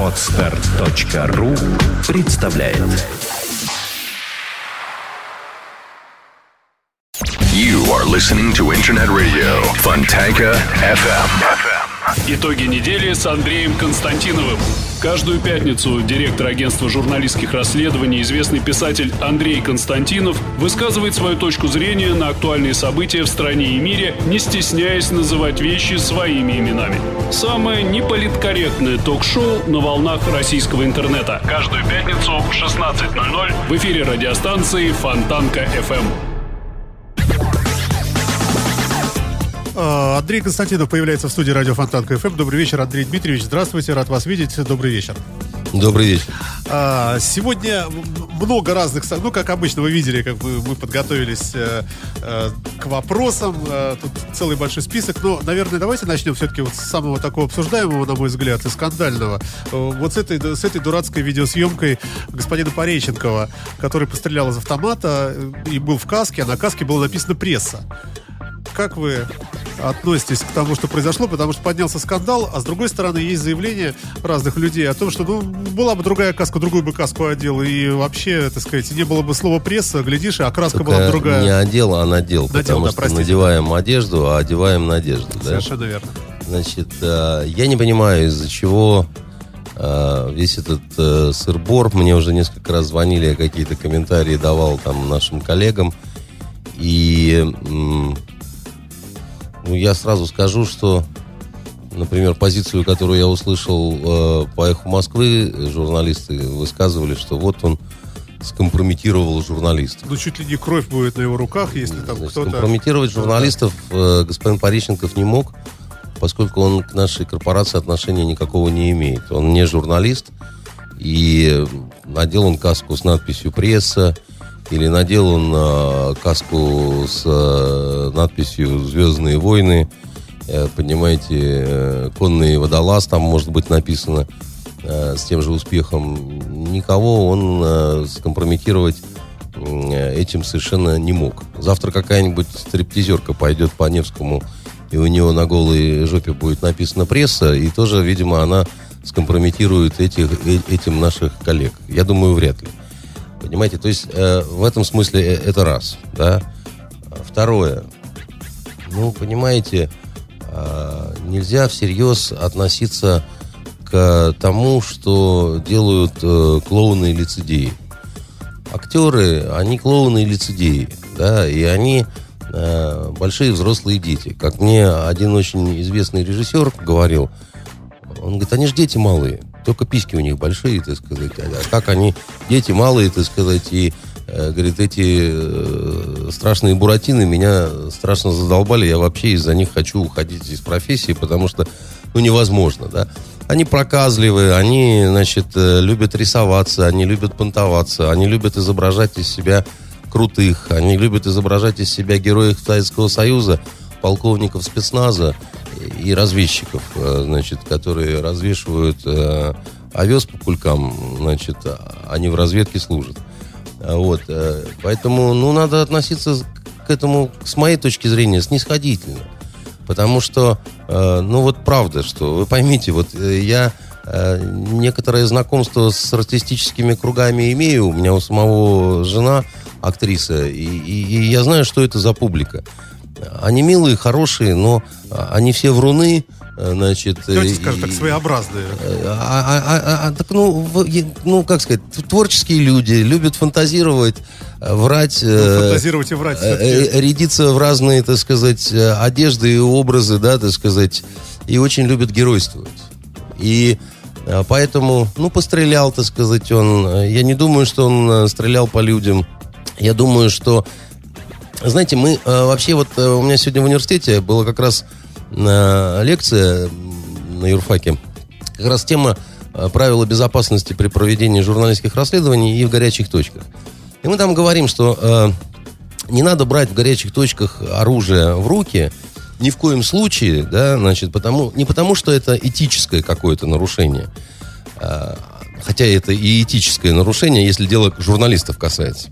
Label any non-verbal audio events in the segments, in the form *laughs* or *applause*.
Отстар.ру представляет You are listening to Internet Radio Fontanka FM. Итоги недели с Андреем Константиновым. Каждую пятницу директор агентства журналистских расследований, известный писатель Андрей Константинов высказывает свою точку зрения на актуальные события в стране и мире, не стесняясь называть вещи своими именами. Самое неполиткорректное ток-шоу на волнах российского интернета. Каждую пятницу в 16.00 в эфире радиостанции Фонтанка FM. Андрей Константинов появляется в студии радио Фонтанка ФМ. Добрый вечер, Андрей Дмитриевич. Здравствуйте, рад вас видеть. Добрый вечер. Добрый вечер. А, Сегодня много разных, ну, как обычно, вы видели, как бы мы подготовились э, э, к вопросам. Э, Тут целый большой список. Но, наверное, давайте начнем все-таки вот с самого такого обсуждаемого, на мой взгляд, и скандального. Вот с этой, с этой дурацкой видеосъемкой господина Пореченкова, который пострелял из автомата и был в каске, а на каске было написано «пресса». Как вы относитесь к тому, что произошло? Потому что поднялся скандал, а с другой стороны есть заявления разных людей о том, что ну, была бы другая каска, другую бы каску одел, и вообще, так сказать, не было бы слова пресса, глядишь, и окраска была бы Только другая. не одел, а надел. Надел, потому да, что простите. надеваем одежду, а одеваем надежду. Да? Совершенно верно. Значит, э, я не понимаю, из-за чего э, весь этот э, сыр-бор. Мне уже несколько раз звонили, я какие-то комментарии давал там нашим коллегам. И ну, я сразу скажу, что, например, позицию, которую я услышал э, по эху Москвы, журналисты высказывали, что вот он скомпрометировал журналистов. Ну, чуть ли не кровь будет на его руках, если там Значит, кто-то... Компрометировать журналистов э, господин Пореченков не мог, поскольку он к нашей корпорации отношения никакого не имеет. Он не журналист, и надел он каску с надписью «Пресса», или надел он э, каску с э, надписью «Звездные войны», э, понимаете, э, «Конный водолаз», там может быть написано с тем же успехом. Никого он скомпрометировать этим совершенно не мог. Завтра какая-нибудь стриптизерка пойдет по Невскому, и у него на голой жопе будет написано «пресса», и тоже, видимо, она скомпрометирует этих, этим наших коллег. Я думаю, вряд ли. Понимаете, то есть э, в этом смысле э, это раз, да. Второе. Ну, понимаете, э, нельзя всерьез относиться к тому, что делают э, клоуны и лицедеи. Актеры, они клоуны и лицедеи, да, и они э, большие взрослые дети. Как мне один очень известный режиссер говорил, он говорит, они же дети малые, только письки у них большие, так сказать. А как они, дети малые, так сказать, и, э, говорит, эти э, страшные буратины меня страшно задолбали, я вообще из-за них хочу уходить из профессии, потому что, ну, невозможно, да. Они проказливые, они, значит, э, любят рисоваться, они любят понтоваться, они любят изображать из себя крутых, они любят изображать из себя героев Советского Союза, полковников спецназа и разведчиков, э, значит, которые развешивают э, овес по кулькам, значит, они в разведке служат. А Вот, э, поэтому, ну, надо относиться к этому, с моей точки зрения, снисходительно. Потому что, э, ну, вот правда, что, вы поймите, вот э, я э, некоторое знакомство с артистическими кругами имею, у меня у самого жена актриса, и, и- и я знаю, что это за публика. Они милые, хорошие, но а, они все вруны, э, значит... Давайте э, скажем так, своеобразные. а, а- а- а- а, так, ну, ну, как сказать, творческие люди любят фантазировать, э, врать, э, Фантазировать и врать. э, всё-таки. э, рядиться в разные, так сказать, э, одежды и образы, да, так сказать, и очень любят геройствовать. И э, поэтому, ну, пострелял, так сказать, он. Э, Я не думаю, что он э, стрелял по людям. Я думаю, что знаете, мы э, вообще вот э, у меня сегодня в университете была как раз э, лекция на юрфаке. Как раз тема правила безопасности при проведении журналистских расследований и в горячих точках. И мы там говорим, что не надо брать в горячих точках оружие в руки, ни в коем случае, да, значит, потому, не потому, что это этическое какое-то нарушение, а, хотя это и этическое нарушение, если дело журналистов касается.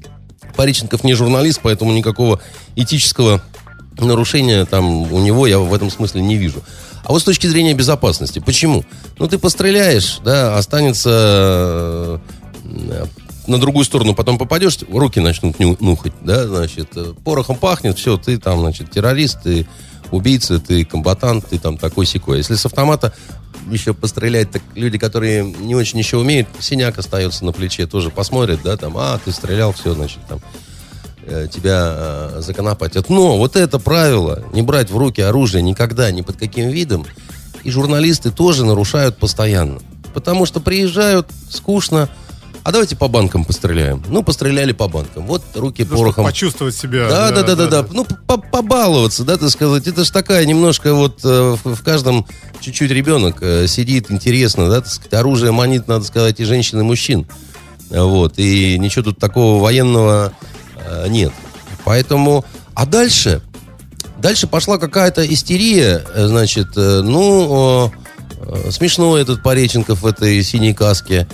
Пореченков не журналист, поэтому никакого этического нарушения там у него я в этом смысле не вижу. А вот с точки зрения безопасности, почему? Ну, ты постреляешь, да, останется э, на другую сторону потом попадешь, руки начнут ню- нюхать, да, значит, э, порохом пахнет, все, ты там, значит, террорист, ты убийца, ты комбатант, ты там такой секой. Если с автомата еще пострелять, так люди, которые не очень еще умеют, синяк остается на плече, тоже посмотрят, да, там, а, ты стрелял, все, значит, там, э, тебя э, законопатят. Но вот это правило, не брать в руки оружие никогда, ни под каким видом, и журналисты тоже нарушают постоянно. Потому что приезжают, скучно, а давайте по банкам постреляем. Ну, постреляли по банкам. Вот руки Ну, чтобы порохом. почувствовать себя. Да, да, да, да, да. Ну, по- побаловаться, да, так сказать. Это же такая немножко вот э, в в каждом чуть-чуть ребенок э, сидит, интересно, да, так сказать. Оружие манит, надо сказать, и женщин, и мужчин. Вот. И ничего тут такого военного э, нет. Поэтому... А дальше? Дальше пошла какая-то истерия, значит, ну, смешно этот Пореченков в этой синей каске.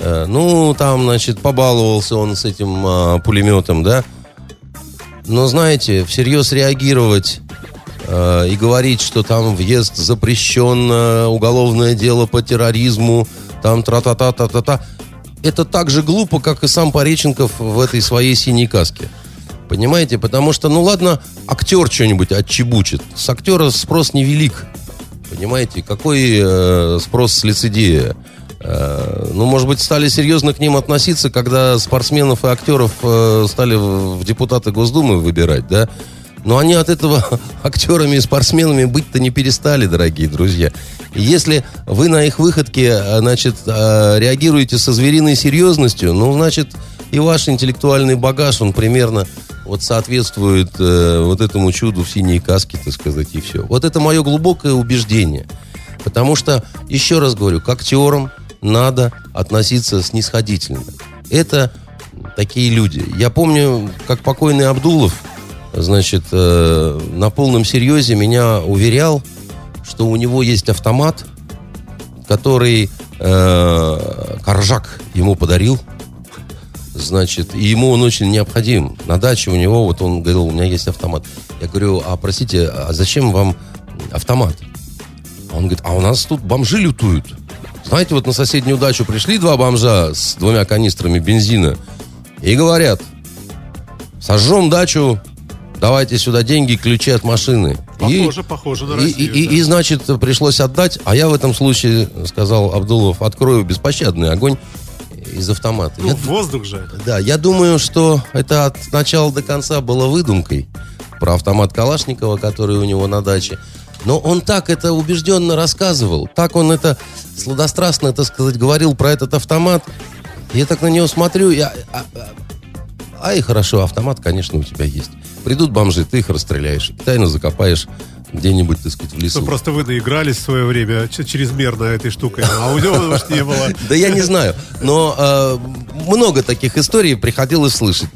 Э, Ну, там, значит, побаловался он с этим а, пулеметом, да. Но, знаете, всерьез реагировать э, и говорить, что там въезд запрещен, уголовное дело по терроризму, там тра-та-та-та-та-та, это так же глупо, как и сам Пореченков в этой своей синей каске. Понимаете? Потому что, ну ладно, актер что-нибудь отчебучит. С актера спрос невелик. Понимаете? Какой э, спрос с лицедея? Э, ну, может быть, стали серьезно к ним относиться, когда спортсменов и актеров э, стали в, депутаты Госдумы выбирать, да? Но они от этого *laughs* актерами и спортсменами быть-то не перестали, дорогие друзья. Если вы на их выходке, э, значит, реагируете со звериной серьезностью, ну, значит, и ваш интеллектуальный багаж, он примерно вот соответствует вот этому чуду в синей каске, так сказать, и все. Вот это мое глубокое убеждение. Потому что, еще раз говорю, к актерам надо относиться снисходительно. Это такие люди. Я помню, как покойный Абдулов, значит, э, на полном серьезе меня уверял, что у него есть автомат, который э, Коржак ему подарил. Значит, и ему он очень необходим. На даче у него, вот он говорил, у меня есть автомат. Я говорю, а простите, а зачем вам автомат? А Он говорит, а у нас тут бомжи лютуют. Знаете, вот на соседнюю дачу пришли два бомжа с двумя канистрами бензина и говорят, сожжем дачу, давайте сюда деньги, ключи от машины. Похоже, похоже на и, Россию, и- да. и, значит, пришлось отдать, а я в этом случае, сказал Абдулов, открою беспощадный огонь из автомата. Ну, Я- воздух же. да, я думаю, что это от начала до конца было выдумкой про автомат Калашникова, который у него на даче. Но он так это убежденно рассказывал, так он это сладострастно, так сказать, говорил про этот автомат. Я так на него смотрю, я, а, а- а и хорошо, автомат, конечно, у тебя есть. Придут бомжи, ты их расстреляешь, тайно закопаешь где-нибудь, так сказать, в лесу. Ну, просто вы наигрались в свое время ч- чрезмерно этой штукой, а у него, может, не было. *laughs* Да я не знаю, но э, много таких историй приходилось слышать.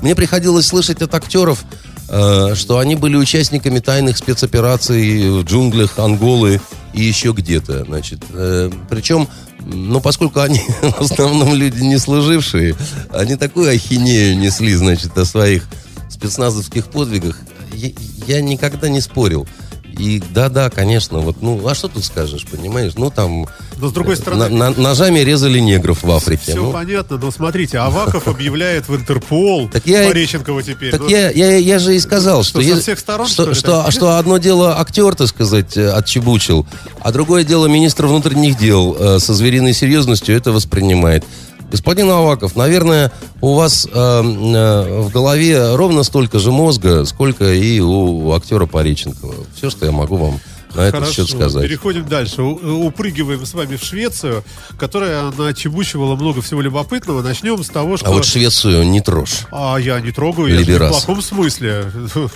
Мне приходилось слышать от актеров, что они были участниками тайных спецопераций в джунглях Анголы и еще где-то. Значит, э, причем, ну, поскольку они *laughs* в основном люди не служившие, они такую ахинею несли, значит, о своих спецназовских подвигах. Я, я никогда не спорил. И да-да, конечно, вот, ну, а что тут скажешь, понимаешь? Ну, там... Но с другой стороны, на- на- ножами резали негров в Африке. все Ну, понятно, но смотрите, Аваков объявляет в Интерпол Так я- Пореченкова теперь. Так Ну, я, я, я же и сказал, что, Что, со всех сторон, что, что что, что одно дело актер, так сказать, э, отчебучил, а другое дело министр внутренних дел э, со звериной серьезностью это воспринимает. Господин Аваков, наверное, у вас э, э, в голове ровно столько же мозга, сколько и у актера Пореченкова. Все, что я могу вам на этот счет сказать. переходим дальше. У- Упрыгиваем с вами в Швецию, которая начебучивала много всего любопытного. Начнем с того, что... А вот Швецию не трожь. А я не трогаю, я же не в Либерас. плохом смысле. *laughs*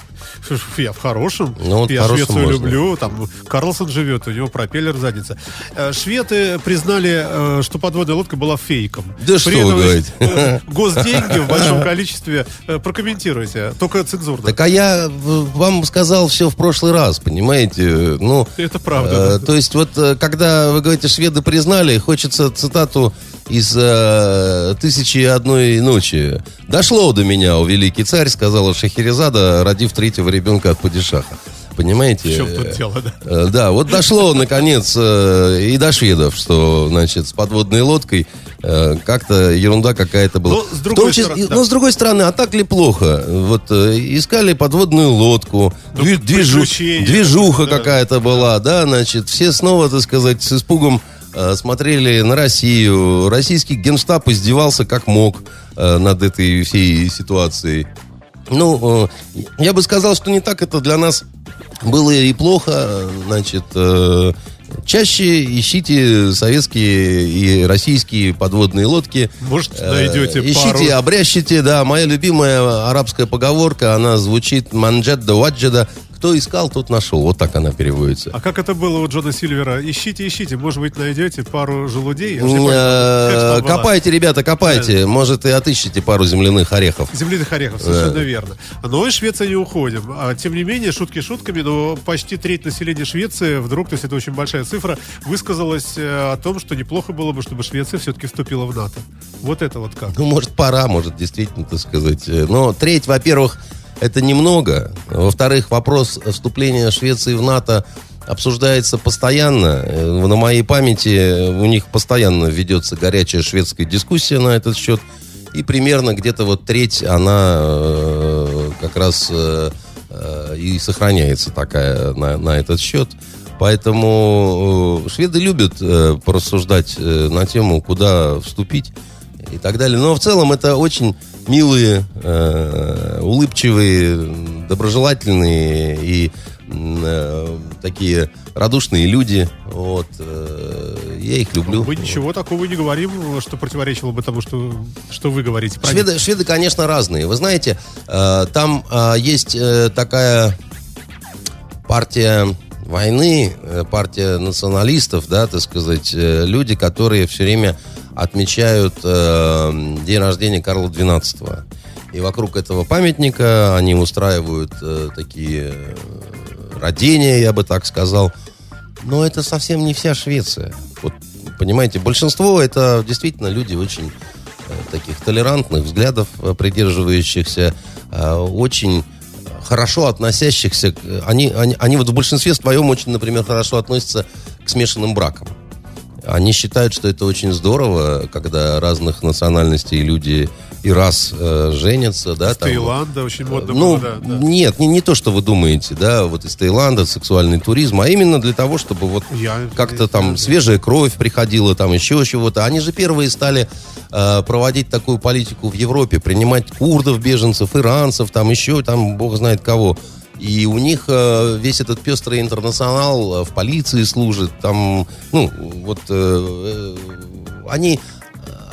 Я в хорошем. Ну, вот в я хорошем Швецию можно. люблю. Там Карлсон живет, у него пропеллер задница. Э, Шведы признали, э, что подводная лодка была фейком. Да что вы говорите. э, Госденьги в большом *laughs* количестве. Э, Прокомментируйте. Только цензурно. Так а я в- вам сказал все в прошлый раз, понимаете? Ну, Это правда. э, то есть вот, э, когда вы говорите, шведы признали, хочется цитату из э, «Тысячи и одной ночи». «Дошло до меня, о великий царь», сказала Шахерезада, родив третьего ребенка от падишаха. Понимаете? В чем тут дело, да? Э, Да, вот дошло, наконец, э, и до шведов, что, значит, с подводной лодкой э, как-то ерунда какая-то была. Но с В другой числе- стороны, да. Но с другой стороны, а так ли плохо? Вот искали подводную лодку, Ну, движ- движу- движуха да. какая-то была, да, значит, все снова, так сказать, с испугом смотрели на Россию. Российский генштаб издевался как мог над этой всей ситуацией. Ну, я бы сказал, что не так это для нас было и плохо. Значит, э, чаще ищите советские и российские подводные лодки. Может, Э, найдете Ищите, пару. обрящите, да. Моя любимая арабская поговорка, она звучит «манджет да ваджеда». Кто искал, тот нашел. Вот так она переводится. А как это было у Джона Сильвера? Ищите, ищите, может быть, найдете пару желудей. Э. Копайте, ребята, копайте. Может, и отыщите пару земляных орехов. Земляных орехов, совершенно верно. Но из Швеции не уходим. А, тем не менее, шутки шутками, но почти треть населения Швеции вдруг, то есть это очень большая цифра, высказалась э, о том, что неплохо было бы, чтобы Швеция все-таки вступила в НАТО. Вот это вот как. Ну, может, пора, может, действительно, так сказать. Э, Но треть, во-первых, это немного. Во-вторых, вопрос вступления Швеции в НАТО обсуждается постоянно. Э, На моей памяти у них постоянно ведется горячая шведская дискуссия на этот счет. И примерно где-то вот треть, она э, как раз э, э, и сохраняется такая на, на этот счет. Поэтому э, шведы любят э, порассуждать э, на тему, куда вступить и так далее. Но в целом это очень милые, э, улыбчивые, доброжелательные и э, такие радушные люди. Вот, э, я их люблю. Мы ничего такого не говорим, что противоречило бы тому, что, что вы говорите. Шведы, шведы, конечно, разные. Вы знаете, э, там э, есть э, такая партия войны, партия националистов, да, так сказать, люди, которые все время отмечают э, день рождения Карла XII. И вокруг этого памятника они устраивают э, такие э, родения, я бы так сказал. Но это совсем не вся Швеция. Вот, понимаете, большинство это действительно люди очень э, таких толерантных взглядов, э, придерживающихся, э, очень хорошо относящихся. к- Они, они, они вот в большинстве своем очень, например, хорошо относятся к смешанным бракам. Они считают, что это очень здорово, когда разных национальностей люди и раз э, женятся, да, Из там, Таиланда очень модно ну, было, да, да. нет, не, не то, что вы думаете, да, вот из Таиланда, сексуальный туризм, а именно для того, чтобы вот Я- как-то там свежая кровь приходила, там еще чего-то. Они же первые стали э, проводить такую политику в Европе, принимать курдов, беженцев, иранцев, там еще, там, бог знает кого. И у них э, весь этот пестрый интернационал э, в полиции служит, там, ну, вот э, они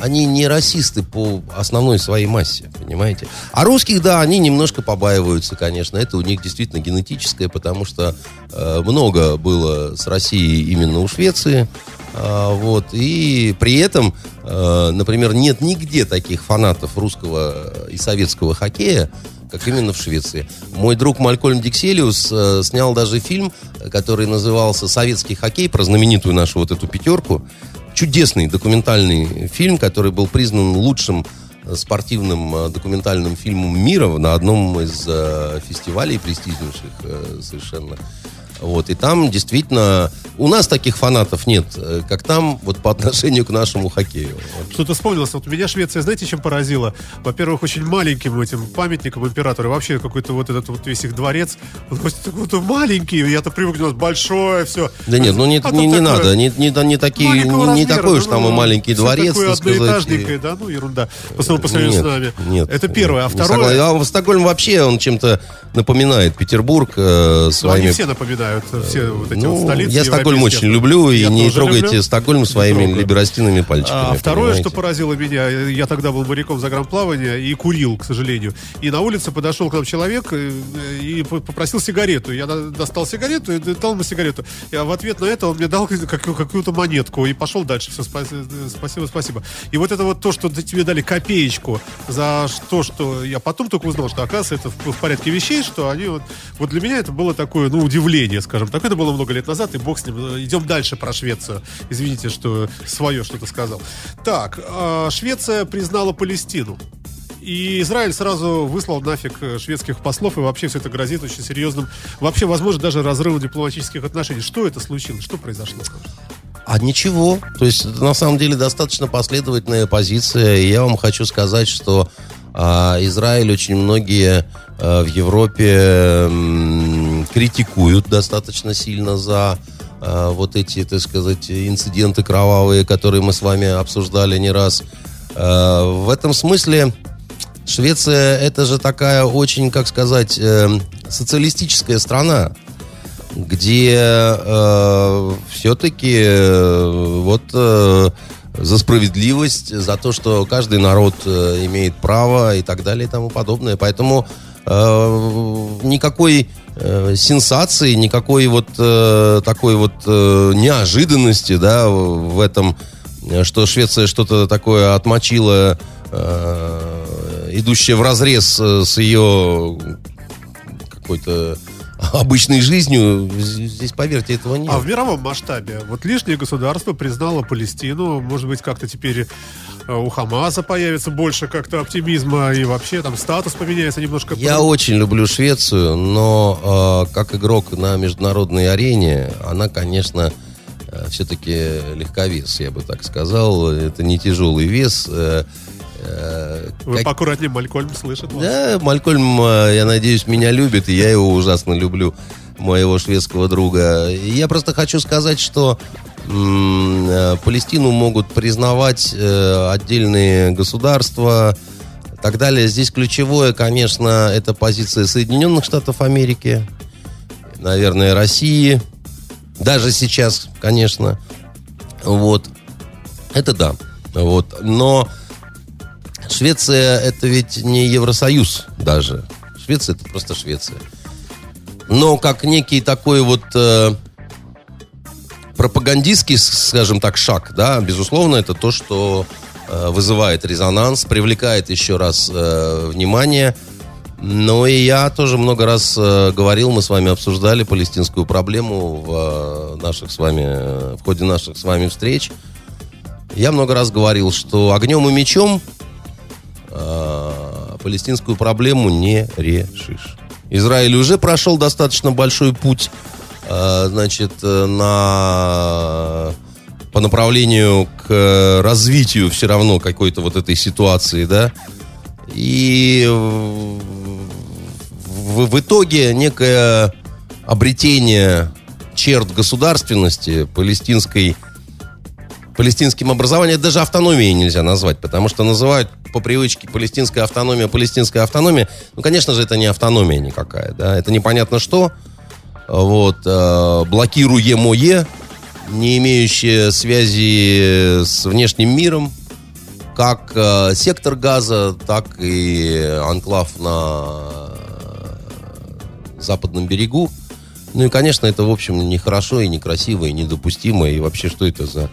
они не расисты по основной своей массе, понимаете? А русских, да, они немножко побаиваются, конечно. Это у них действительно генетическое, потому что много было с Россией именно у Швеции. Вот. И при этом, например, нет нигде таких фанатов русского и советского хоккея, как именно в Швеции. Мой друг Малькольм Дикселиус э, снял даже фильм, который назывался «Советский хоккей», про знаменитую нашу вот эту пятерку. Чудесный документальный фильм, который был признан лучшим э, спортивным э, документальным фильмом мира на одном из э, фестивалей престижнейших э, совершенно. Вот, и там действительно у нас таких фанатов нет, э, как там вот по отношению к нашему хоккею. Что-то вспомнилось. Вот меня Швеция, знаете, чем поразила? Во-первых, очень маленьким этим памятником императора. Вообще какой-то вот этот вот весь их дворец. Он вот маленький. Я-то привык, у нас большое, все. Да нет, ну не, А не, не такое надо, не, не, не такие, не, не такой уж ну, там и маленький дворец, такое одноэтажненькое, да, ну ерунда. По сравнению по сравнению с нами. Нет. Это первое. А второе, согласен. А Стокгольм вообще, он чем-то напоминает Петербург э, ну, своими... они все напоминают, все вот эти Ну, вот столицы я Стокгольм очень люблю, и Я не тоже трогайте люблю. Стокгольм своими трогаю. либерастинными пальчиками. А второе, понимаете? что поразило меня, я тогда был моряком загранплавания и курил, к сожалению. И на улице подошел к нам человек э, и п- попросил сигарету. Я до- достал сигарету и дал ему сигарету. И в ответ на это он мне дал какую- какую-то монетку и пошел дальше. Все, спасибо, спасибо, спасибо. И вот это вот то, что тебе дали копеечку за то, что я потом только узнал, что оказывается это в, в порядке вещей, что они вот... Вот для меня это было такое, ну, удивление. Украине, скажем так. Это было много лет назад, и бог с ним. Идем дальше про Швецию. Извините, что свое что-то сказал. Так, э, Швеция признала Палестину. И Израиль сразу выслал нафиг шведских послов, и вообще все это грозит очень серьезным, вообще, возможно, даже разрывом дипломатических отношений. Что это случилось? Что произошло? А ничего. То есть, на самом деле, достаточно последовательная позиция. И я вам хочу сказать, что а, Израиль очень многие а, в Европе критикуют достаточно сильно за а, вот эти, так сказать, инциденты кровавые, которые мы с вами обсуждали не раз. А, в этом смысле Швеция это же такая очень, как сказать, э, социалистическая страна, где э, все-таки э, вот э, за справедливость, за то, что каждый народ э, имеет право и так далее и тому подобное. Поэтому э, никакой э, сенсации, никакой вот э, такой вот э, неожиданности, да, в этом, э, что Швеция что-то такое отмочила э, идущая в разрез э, с ее какой-то обычной жизнью. Здесь, поверьте, этого нет. А в мировом масштабе, вот лишнее государство признало Палестину, может быть, как-то теперь э, у Хамаса появится больше как-то оптимизма и вообще там статус поменяется немножко. Я очень люблю Швецию, но э, как игрок на международной арене, она, конечно, э, все-таки легковес, я бы так сказал. Это не тяжелый вес. Э, э, Вы как- поаккуратнее, Малькольм слышит вас. Да, Малькольм, э, я надеюсь, меня любит, и я его ужасно люблю, моего шведского друга. Я просто хочу сказать, что э, Палестину могут признавать э, отдельные государства так далее. Здесь ключевое, конечно, это позиция Соединенных Штатов Америки, наверное, России, даже сейчас, конечно. Вот. Это да. Вот. Но Швеция это ведь не Евросоюз даже. Швеция это просто Швеция. Но как некий такой вот э, пропагандистский, скажем так, шаг, да, безусловно, это то, что э, вызывает резонанс, привлекает еще раз э, внимание. Ну и я тоже много раз э, говорил, мы с вами обсуждали палестинскую проблему в э, наших с вами, э, в ходе наших с вами встреч. Я много раз говорил, что огнем и мечом палестинскую проблему не решишь. Израиль уже прошел достаточно большой путь, э, значит, э, на по направлению к развитию все равно какой-то вот этой ситуации, да. И в- в итоге некое обретение черт государственности палестинской палестинским образованием, даже автономией нельзя назвать, потому что называют по привычке палестинская автономия, палестинская автономия. Ну, конечно же, это не автономия никакая, да, это непонятно что. Вот, э, блокируемое, не имеющее связи с внешним миром, как э, сектор газа, так и анклав на западном берегу. Ну и, конечно, это, в общем, нехорошо и некрасиво, и недопустимо. И вообще, что это за...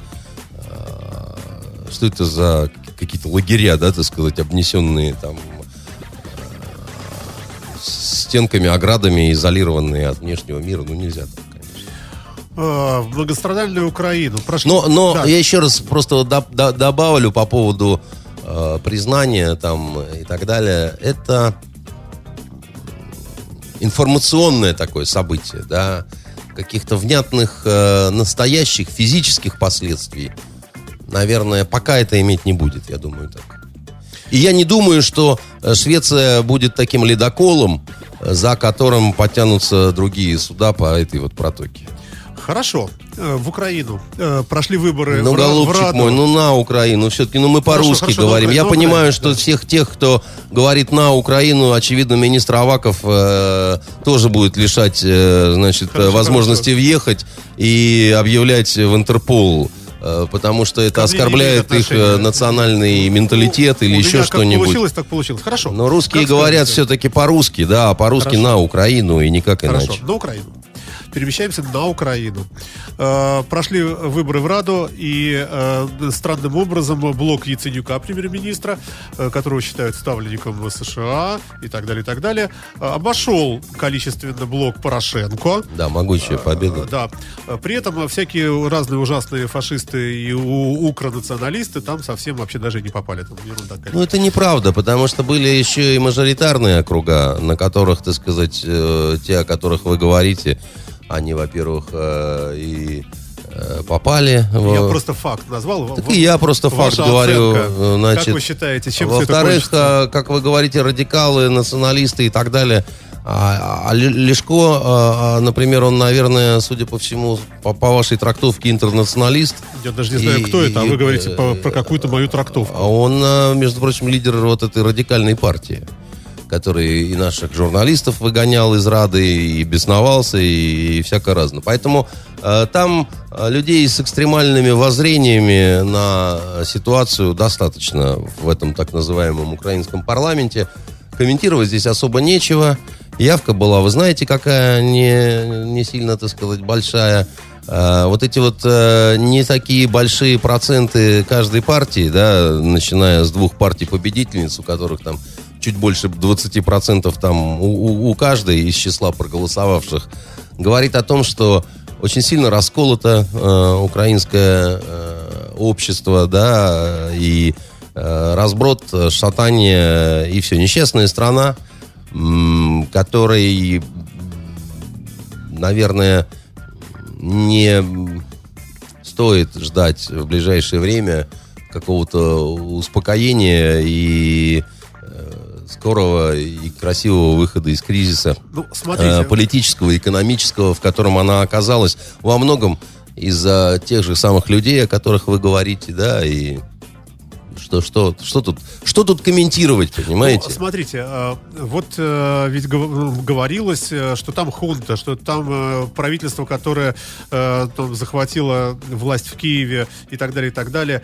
Что это за какие-то лагеря, да, так сказать, обнесенные там э, стенками, оградами, изолированные от внешнего мира. Ну, нельзя так, конечно. Э, в многострадальную Украину. Прошли- Но, но Да. я еще раз просто доп- до- добавлю по поводу э, признания там и так далее. Это информационное такое событие, да, каких-то внятных э, настоящих физических последствий, наверное, пока это иметь не будет, я думаю так. И я не думаю, что э, Швеция будет таким ледоколом, э, за которым потянутся другие суда по этой вот протоке. Хорошо. Э, В Украину прошли выборы. Ну, в голубчик Раду. мой, ну на Украину. Все-таки, ну мы Хорошо, по-русски хорошо, говорим. на Я Украину, понимаю, что Украину, да. всех тех, кто говорит на Украину, очевидно, министр Аваков э, тоже будет лишать, э, значит, Хорошо, возможности въехать и объявлять в Интерпол. Э, Потому что это оскорбляет их э, национальный менталитет У или еще что-нибудь. получилось, так получилось. Хорошо. Но русские Как говорят все-таки по-русски, да, по-русски Хорошо. на Украину и никак Хорошо, иначе. на Украину. Перемещаемся на Украину. Э, прошли выборы в Раду, и э, странным образом блок Яценюка, премьер-министра, э, которого считают ставленником США и так далее, и так далее, обошел количественно блок Порошенко. Да, могучая победа. Да. При этом всякие разные ужасные фашисты и укронационалисты там совсем вообще даже не попали. Там ерунда. Ну, это неправда, потому что были еще и мажоритарные округа, на которых, так сказать, те, о которых вы говорите, они, во-первых, э, и э, попали. Я в- просто факт назвал. Так Вот и я просто факт ваша говорю. оценка. э, Значит, как вы считаете, чем Во-вторых, как вы говорите, радикалы, националисты и так далее. А, а Ле- Лешко, э, например, он, наверное, судя по всему, по, по вашей трактовке интернационалист. Я даже не знаю, и- кто это, а и- вы говорите э, по- про какую-то мою трактовку. А он, между прочим, лидер вот этой радикальной партии, который и наших журналистов выгонял из Рады, и бесновался, и, и всякое разное. Поэтому э, там э, людей с экстремальными воззрениями на ситуацию достаточно в этом так называемом украинском парламенте. Комментировать здесь особо нечего. Явка была, вы знаете, какая не, не сильно, так сказать, большая. А, вот эти вот э, не такие большие проценты каждой партии, да, начиная с двух партий победительниц, у которых там чуть больше 20% там у, у- у каждой из числа проголосовавших, говорит о том, что очень сильно расколото э, украинское э, общество, да, и э, разброд, шатание, и все. Несчастная страна, м, которой, наверное, не стоит ждать в ближайшее время какого-то успокоения и э, скорого и красивого выхода из кризиса Ну, э, смотрите, политического, экономического, в котором она оказалась во многом из-за тех же самых людей, о которых вы говорите, да, и что, что, что тут, что тут комментировать, понимаете? Ну, смотрите, э, вот э, ведь гов- говорилось, э, что там хунта, что там правительство, которое там захватило власть в Киеве и так далее, и так далее.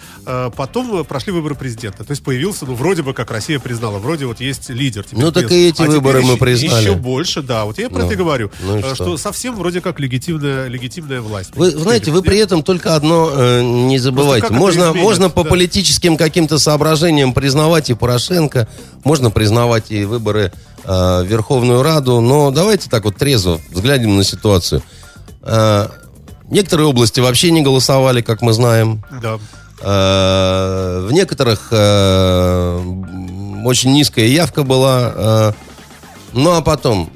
Потом прошли выборы президента. То есть появился, ну, вроде бы, как Россия признала, вроде вот есть лидер. теперь Ну, так и эти А выборы мы еще- признали. Еще больше, да. Вот я про Ну, это говорю. ну что? что совсем вроде как легитимная, легитимная власть. Вы знаете, вы при этом только одно э, не забывайте. Можно, можно по да. политическим каким-то соображениям признавать и Порошенко, можно признавать и выборы э, в Верховную Раду, но давайте так вот трезво взглянем на ситуацию. Э, некоторые области вообще не голосовали, как мы знаем. Да. Э, В некоторых э, очень низкая явка была. э, Ну а потом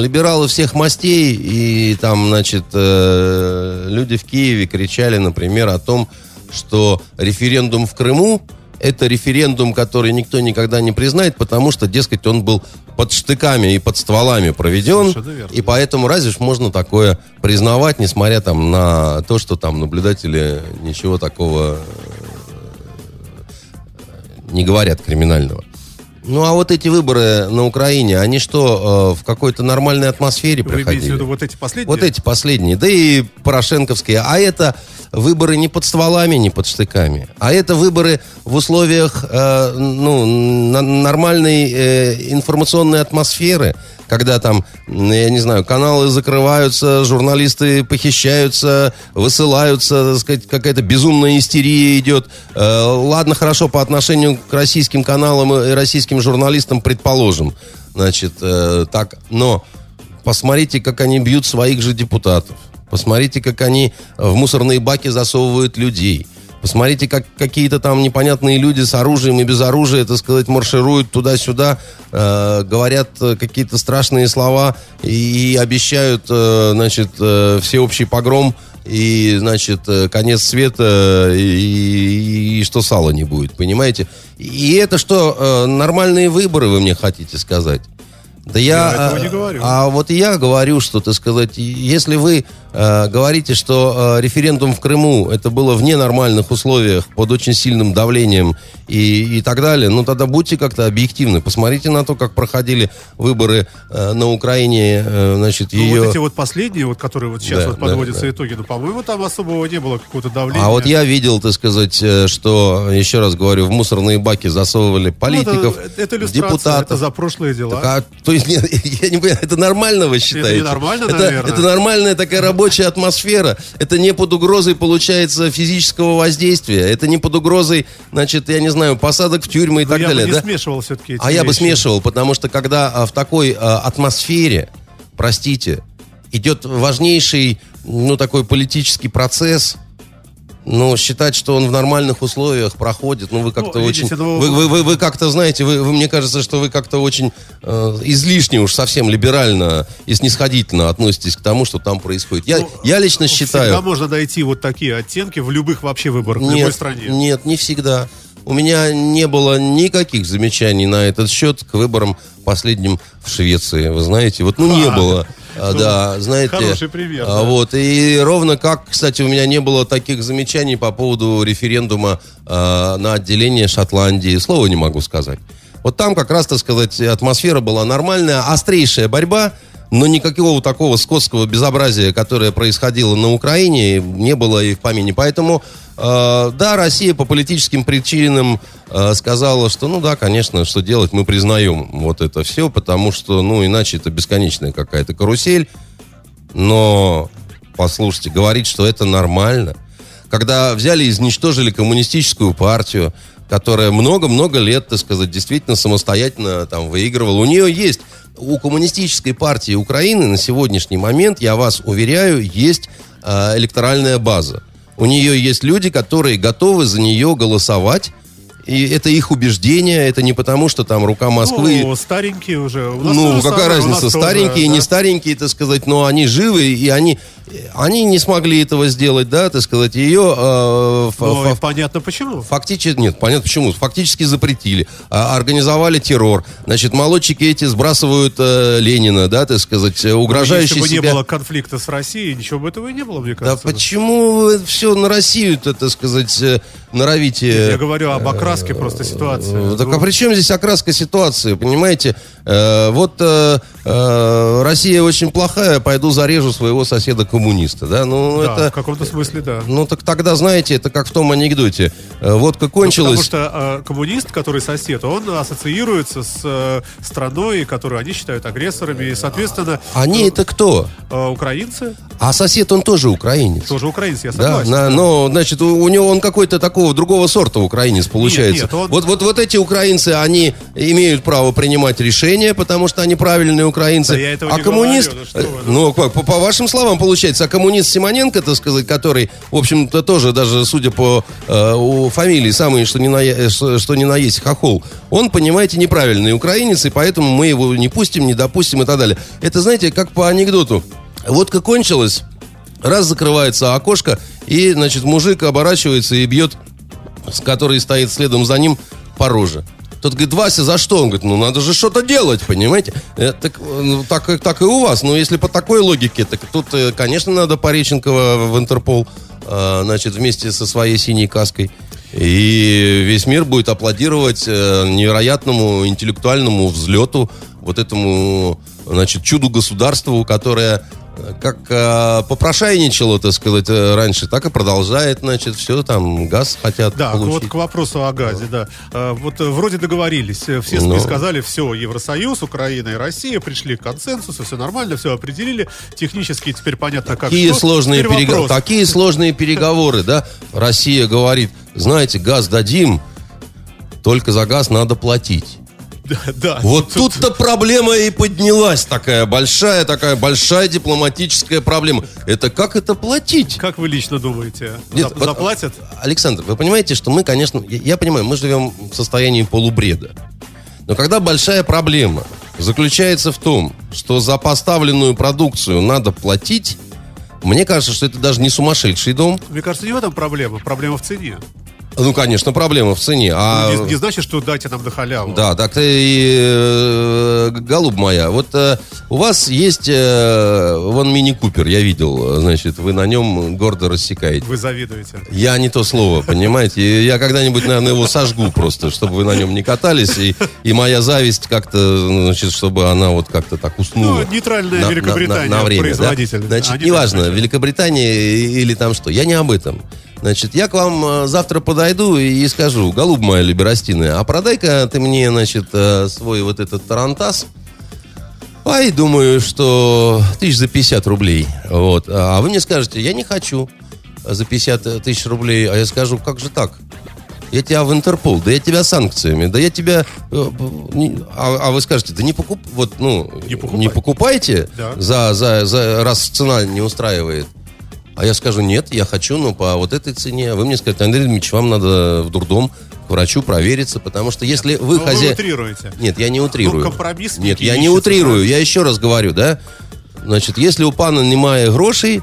либералы всех мастей и там, значит, э, люди в Киеве кричали, например, о том, что референдум в Крыму это референдум, который никто никогда не признает, потому что, дескать, он был под штыками и под стволами проведен, и поэтому разве ж можно такое признавать, несмотря там на то, что там наблюдатели ничего такого не говорят криминального. Ну, а вот эти выборы на Украине, они что, э, в какой-то нормальной атмосфере Вы имеете в проходили? виду вот эти последние? Вот эти последние, да и порошенковские. А это выборы не под стволами, не под штыками. А это выборы в условиях э, ну, на- нормальной э, информационной атмосферы, когда там, я не знаю, каналы закрываются, журналисты похищаются, высылаются, так сказать, какая-то безумная истерия идет. Э, ладно, хорошо, по отношению к российским каналам и российским журналистам, предположим. Значит, э, так, но Посмотрите, как они бьют своих же депутатов. Посмотрите, как они в мусорные баки засовывают людей. Посмотрите, как какие-то там непонятные люди с оружием и без оружия, так сказать, маршируют туда-сюда, э, говорят э, какие-то страшные слова и, обещают, э, значит, э, всеобщий погром и, значит, э, конец света и, и- и что сала не будет, понимаете? И это что, э, нормальные выборы, вы мне хотите сказать? Да я, Я а. А вот я говорю, что, так сказать, если вы говорите, что э, референдум в Крыму это было в ненормальных условиях, под очень сильным давлением и, и так далее, ну тогда будьте как-то объективны. Посмотрите на то, как проходили выборы э, на Украине, э, значит, Ну, ее... вот эти вот последние, вот, которые вот сейчас Да, вот да, подводятся да. итоги, ну, по-моему, там особого не было какого-то давления. А вот я видел, так сказать, э, что, еще раз говорю, в мусорные баки засовывали Ну, политиков, это, это иллюстрация, депутатов. это за прошлые дела. Так, а, то есть, нет, *laughs* я не понимаю, это нормально вы считаете? ненормально, это, наверное. это нормальная такая рабочая атмосфера. Это не под угрозой, получается, физического воздействия. Это не под угрозой, значит, я не знаю, посадок в тюрьмы и Но так я далее. бы не да? смешивал все-таки эти А я бы вещи. смешивал, потому что когда а, в такой а, атмосфере, простите, идет важнейший, ну, такой политический процесс, ну, считать, что он в нормальных условиях проходит, ну, вы как-то видите, очень... ну, Вы, вы, вы, вы как-то, знаете, вы, вы- мне кажется, что вы как-то очень э, излишне уж совсем либерально и снисходительно относитесь к тому, что там происходит. Я, Ну, я лично Всегда считаю... можно найти вот такие оттенки в любых вообще выборах, в любой Нет, стране. нет, не всегда. У меня не было никаких замечаний на этот счет к выборам последним в Швеции. Вы знаете, вот ну не было. *laughs* А, да, знаете. хороший пример, а, да. Вот и ровно как, кстати, у меня не было таких замечаний по поводу референдума а, на отделение Шотландии. Слова не могу сказать. Вот там как раз, так сказать, атмосфера была нормальная, острейшая борьба. Но никакого такого скотского безобразия, которое происходило на Украине, не было и в помине. Поэтому, э, да, Россия по политическим причинам э, сказала, что, ну да, конечно, что делать, мы признаем вот это все, потому что, ну, иначе это бесконечная какая-то карусель. Но, послушайте, говорить, что это нормально, когда взяли и изничтожили коммунистическую партию, которая много-много лет, так сказать, действительно самостоятельно там выигрывала. У нее есть, у коммунистической партии Украины на сегодняшний момент, я вас уверяю, есть э, электоральная база. У нее есть люди, которые готовы за нее голосовать. И это их убеждение, это не потому, что там рука Москвы... Ну, старенькие уже. Ну, какая самое, разница, тоже, старенькие, да. не старенькие, так сказать, но они живы, и они, они не смогли этого сделать, да, так сказать, ее э, Ну, ф- понятно почему. Фактически, нет, понятно почему. Фактически запретили, а, организовали террор. Значит, молодчики эти сбрасывают э, Ленина, да, так сказать, э, угрожающий Если бы не себя... было конфликта с Россией, ничего бы этого и не было, мне Да кажется. почему вы все на Россию-то, так сказать, э, норовите... Я говорю об окраске просто ситуации. Э, Так Ну, а при чем здесь окраска ситуации, понимаете? Э, вот э, э, Россия очень плохая, пойду зарежу своего соседа-коммуниста, да? Ну, да, это... в каком-то смысле, да. Ну, так тогда, знаете, это как в том анекдоте. Водка Ну, кончилась... потому что коммунист, который сосед, он ассоциируется с страной, которую они считают агрессорами, и, соответственно, Они это кто? украинцы, А сосед, он тоже украинец. тоже украинцы, я Да, согласен. на- да. но, значит, у, у него он какой-то такого другого сорта украинец получается. нет, он- вот, вот, вот эти украинцы, они имеют право принимать решения, потому что они правильные украинцы. Да я этого а не коммунист, говорю, ну что э, ну, как, по, по вашим словам получается, а коммунист Симоненко, так сказать, который, в общем-то, тоже даже, судя по э, у фамилии, самый, что ни, на, е- что, что ни на есть хохол, он, понимаете, неправильный украинец, и поэтому мы его не пустим, не допустим и так далее. Это, знаете, как по анекдоту. Водка кончилась, Раз закрывается окошко, и, значит, мужик оборачивается и бьет, с который стоит следом за ним, по роже. Тот говорит, Вася, за что? Он говорит, ну надо же что-то делать, понимаете? Э, так, э, ну, так, и- так и у вас. Но если по такой логике, так тут, э, конечно, надо Пореченкова в Интерпол, э, значит, вместе со своей синей каской. И весь мир будет аплодировать э, невероятному интеллектуальному взлету, вот этому, значит, чуду государству, которое э, как э, попрошайничало, так сказать, э, раньше, так и продолжает, значит, все там, газ хотят Да, получить. вот к вопросу о газе, да. А, Вот э, вроде договорились. Э, Все СМИ Ну. сказали, все, Евросоюз, Украина и Россия пришли к консенсусу, все нормально, все определили. Технически теперь понятно, как Такие что. сложные, перег-. Такие сложные *laughs* переговоры, да? Россия говорит, знаете, газ дадим, только за газ надо платить. Да, *laughs* да. Вот тут-то проблема и поднялась такая большая, такая большая дипломатическая проблема. Это как это платить? Как вы лично думаете? Нет, Заплатят? Александр, вы понимаете, что мы, конечно, я, я понимаю, мы живем в состоянии полубреда. Но когда большая проблема заключается в том, что за поставленную продукцию надо платить, мне кажется, что это даже не сумасшедший дом. Мне кажется, не в этом проблема. Проблема в цене. Ну, конечно, проблема в цене. А... Ну, не, не значит, что дайте нам на халяву. Да, так и э, голуб моя. Вот э, у вас есть э, вон мини-купер, я видел, значит, вы на нем гордо рассекаете. Вы завидуете. Я не то слово, понимаете? Я когда-нибудь, наверное, его сожгу просто, чтобы вы на нем не катались, и, и моя зависть как-то, значит, чтобы она вот как-то так уснула. Ну, нейтральная Великобритания, время, производитель. Да? Значит, Они неважно. Великобритания или там что, я не об этом. Значит, я к вам э, завтра подойду и скажу, голубь моя либерастины, а продай-ка ты мне, значит, э, свой вот этот тарантас, Ай, думаю, что тысяч за 50 рублей. Вот. А вы мне скажете, я не хочу за 50 тысяч рублей. А я скажу, как же так? Я тебя в Интерпол, да я тебя санкциями, да я тебя... э, А, а вы скажете, да не покуп... Вот, ну, Не покупай. не покупайте, Да. за, за, за, раз цена не устраивает. А я скажу, нет, я хочу, но по вот этой цене. Вы мне скажете, Андрей Дмитриевич, вам надо в дурдом к врачу провериться, потому что если вы Но вы хозяин... утрируете. Нет, я не утрирую. Ну, компромисс Нет, я не утрирую. Я еще раз говорю, да? Значит, если у пана немає грошей,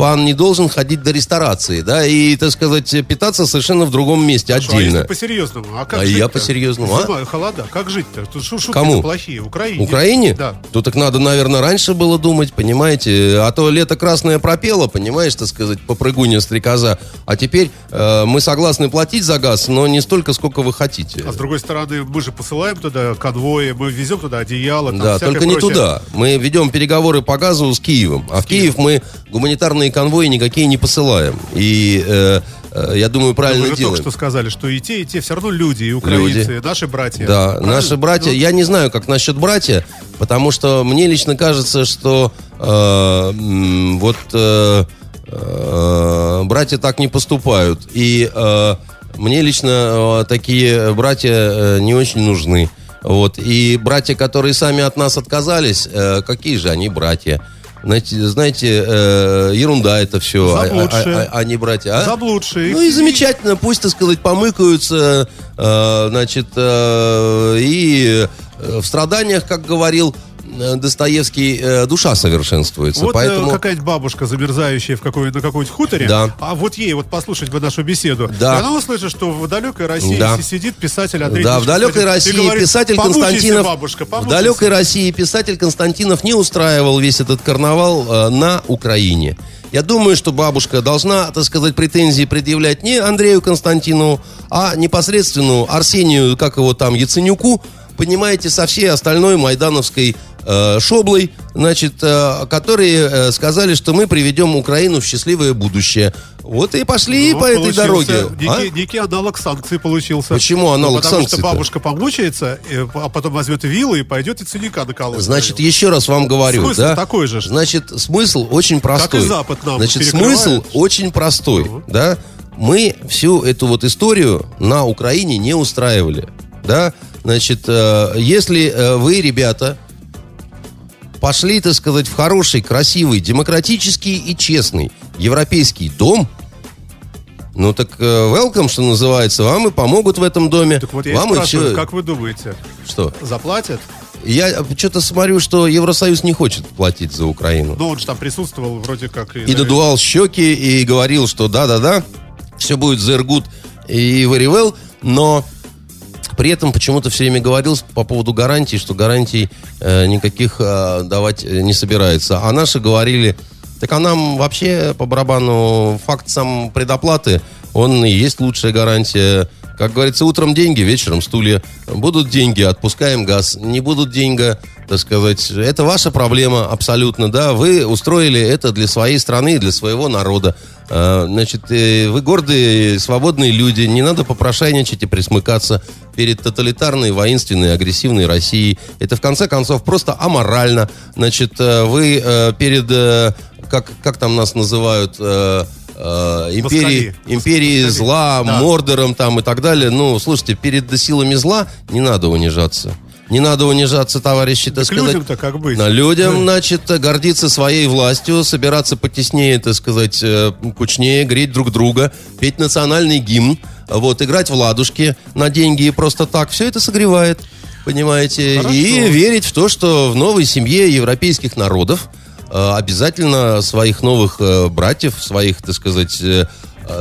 пан не должен ходить до ресторации, да, и, так сказать, питаться совершенно в другом месте, Хорошо, а отдельно. если по-серьезному? А как А я по-серьезному, а? Зима, холода. Как жить-то? Тут шу- шутки Кому? плохие. Украине. Украине? Да. То так надо, наверное, раньше было думать, понимаете? А то лето красное пропело, понимаешь, так сказать, попрыгунья стрекоза. А теперь э, мы согласны платить за газ, но не столько, сколько вы хотите. А с другой стороны, мы же посылаем туда конвои, мы везем туда одеяло. там Да, только не прочее. туда. Мы ведем переговоры по газу с Киевом. А в Киев мы гуманитарные конвои никакие не посылаем. И э, э, я думаю, Вы правильно же только делаем. что сказали, что и те, и те все равно люди, и украинцы, и наши братья. Да, Правильно? наши братья. Ну, Я не знаю, как насчет братья, потому что мне лично кажется, что э, вот э, э, братья так не поступают. И э, мне лично э, такие братья э, не очень нужны. Вот. И братья, которые сами от нас отказались, э, какие же они братья? Знаете, знаете э, ерунда это все, а, Заблудшие. а- а- а не братья. а? Заблудшие. Ну и замечательно, пусть, так сказать, помыкаются, э, значит, э, и э, в страданиях, как говорил Достоевский, э, душа совершенствуется. Вот э, Поэтому какая-нибудь бабушка, замерзающая в какой, на каком-нибудь хуторе, Да. а вот ей вот послушать бы нашу беседу, Да. и она услышит, что в далекой России Да. си- сидит писатель Андрей да, в далекой России говорит, писатель «Помучайся, Константинов, бабушка, в помучайся». далекой России писатель Константинов не устраивал весь этот карнавал э, на Украине. Я думаю, что бабушка должна, так сказать, претензии предъявлять не Андрею Константинову, а непосредственно Арсению, как его там, Яценюку, понимаете, со всей остальной майдановской э, шоблой, значит, э, которые э, сказали, что мы приведем Украину в счастливое будущее. Вот и пошли Ну, по этой дороге. Некий, а? некий аналог санкций получился. Почему аналог ну, потому что бабушка помучается, э, а потом возьмет вилы и пойдет и циника наколоть. Значит, еще раз вам говорю, Смысл да? такой же. Значит, смысл очень простой. и Запад нам Значит, смысл очень простой, да? Мы всю эту вот историю на Украине не устраивали, да? Значит, э, если э, вы, ребята, пошли, так сказать, в хороший, красивый, демократический и честный европейский дом, ну так э, welcome, что называется, вам и помогут в этом доме. Так вот я и вам и все. как вы думаете, Что? заплатят? Я что-то смотрю, что Евросоюз не хочет платить за Украину. Ну, он же там присутствовал вроде как... И надувал щеки, и говорил, что да-да-да, все будет very good и very well, но при этом почему-то все время говорил по поводу гарантий, что гарантий э, никаких э, давать э, не собирается. А наши говорили, так а нам вообще по барабану факт сам предоплаты, он и есть лучшая гарантия. Как говорится, утром деньги, вечером стулья. Будут деньги, отпускаем газ. Не будут деньги, так сказать, это ваша проблема абсолютно, да. Вы устроили это для своей страны, для своего народа. А, Значит, э, вы гордые, свободные люди, не надо попрошайничать и присмыкаться перед тоталитарной, воинственной, агрессивной Россией. Это, в конце концов, просто аморально. Значит, э, вы э, перед, э, как, как там нас называют, э, э, империи, империи зла, Да. Мордором там и так далее. Ну, слушайте, перед силами зла не надо унижаться. Не надо унижаться, товарищи, так, Так сказать. людям-то как быть? На людям, значит, гордиться своей властью, собираться потеснее, так сказать, э, кучнее, греть друг друга, петь национальный гимн, вот, играть в ладушки на деньги и просто так. Все это согревает, понимаете? Хорошо. И верить в то, что в новой семье европейских народов э, обязательно своих новых э, братьев, своих, так сказать,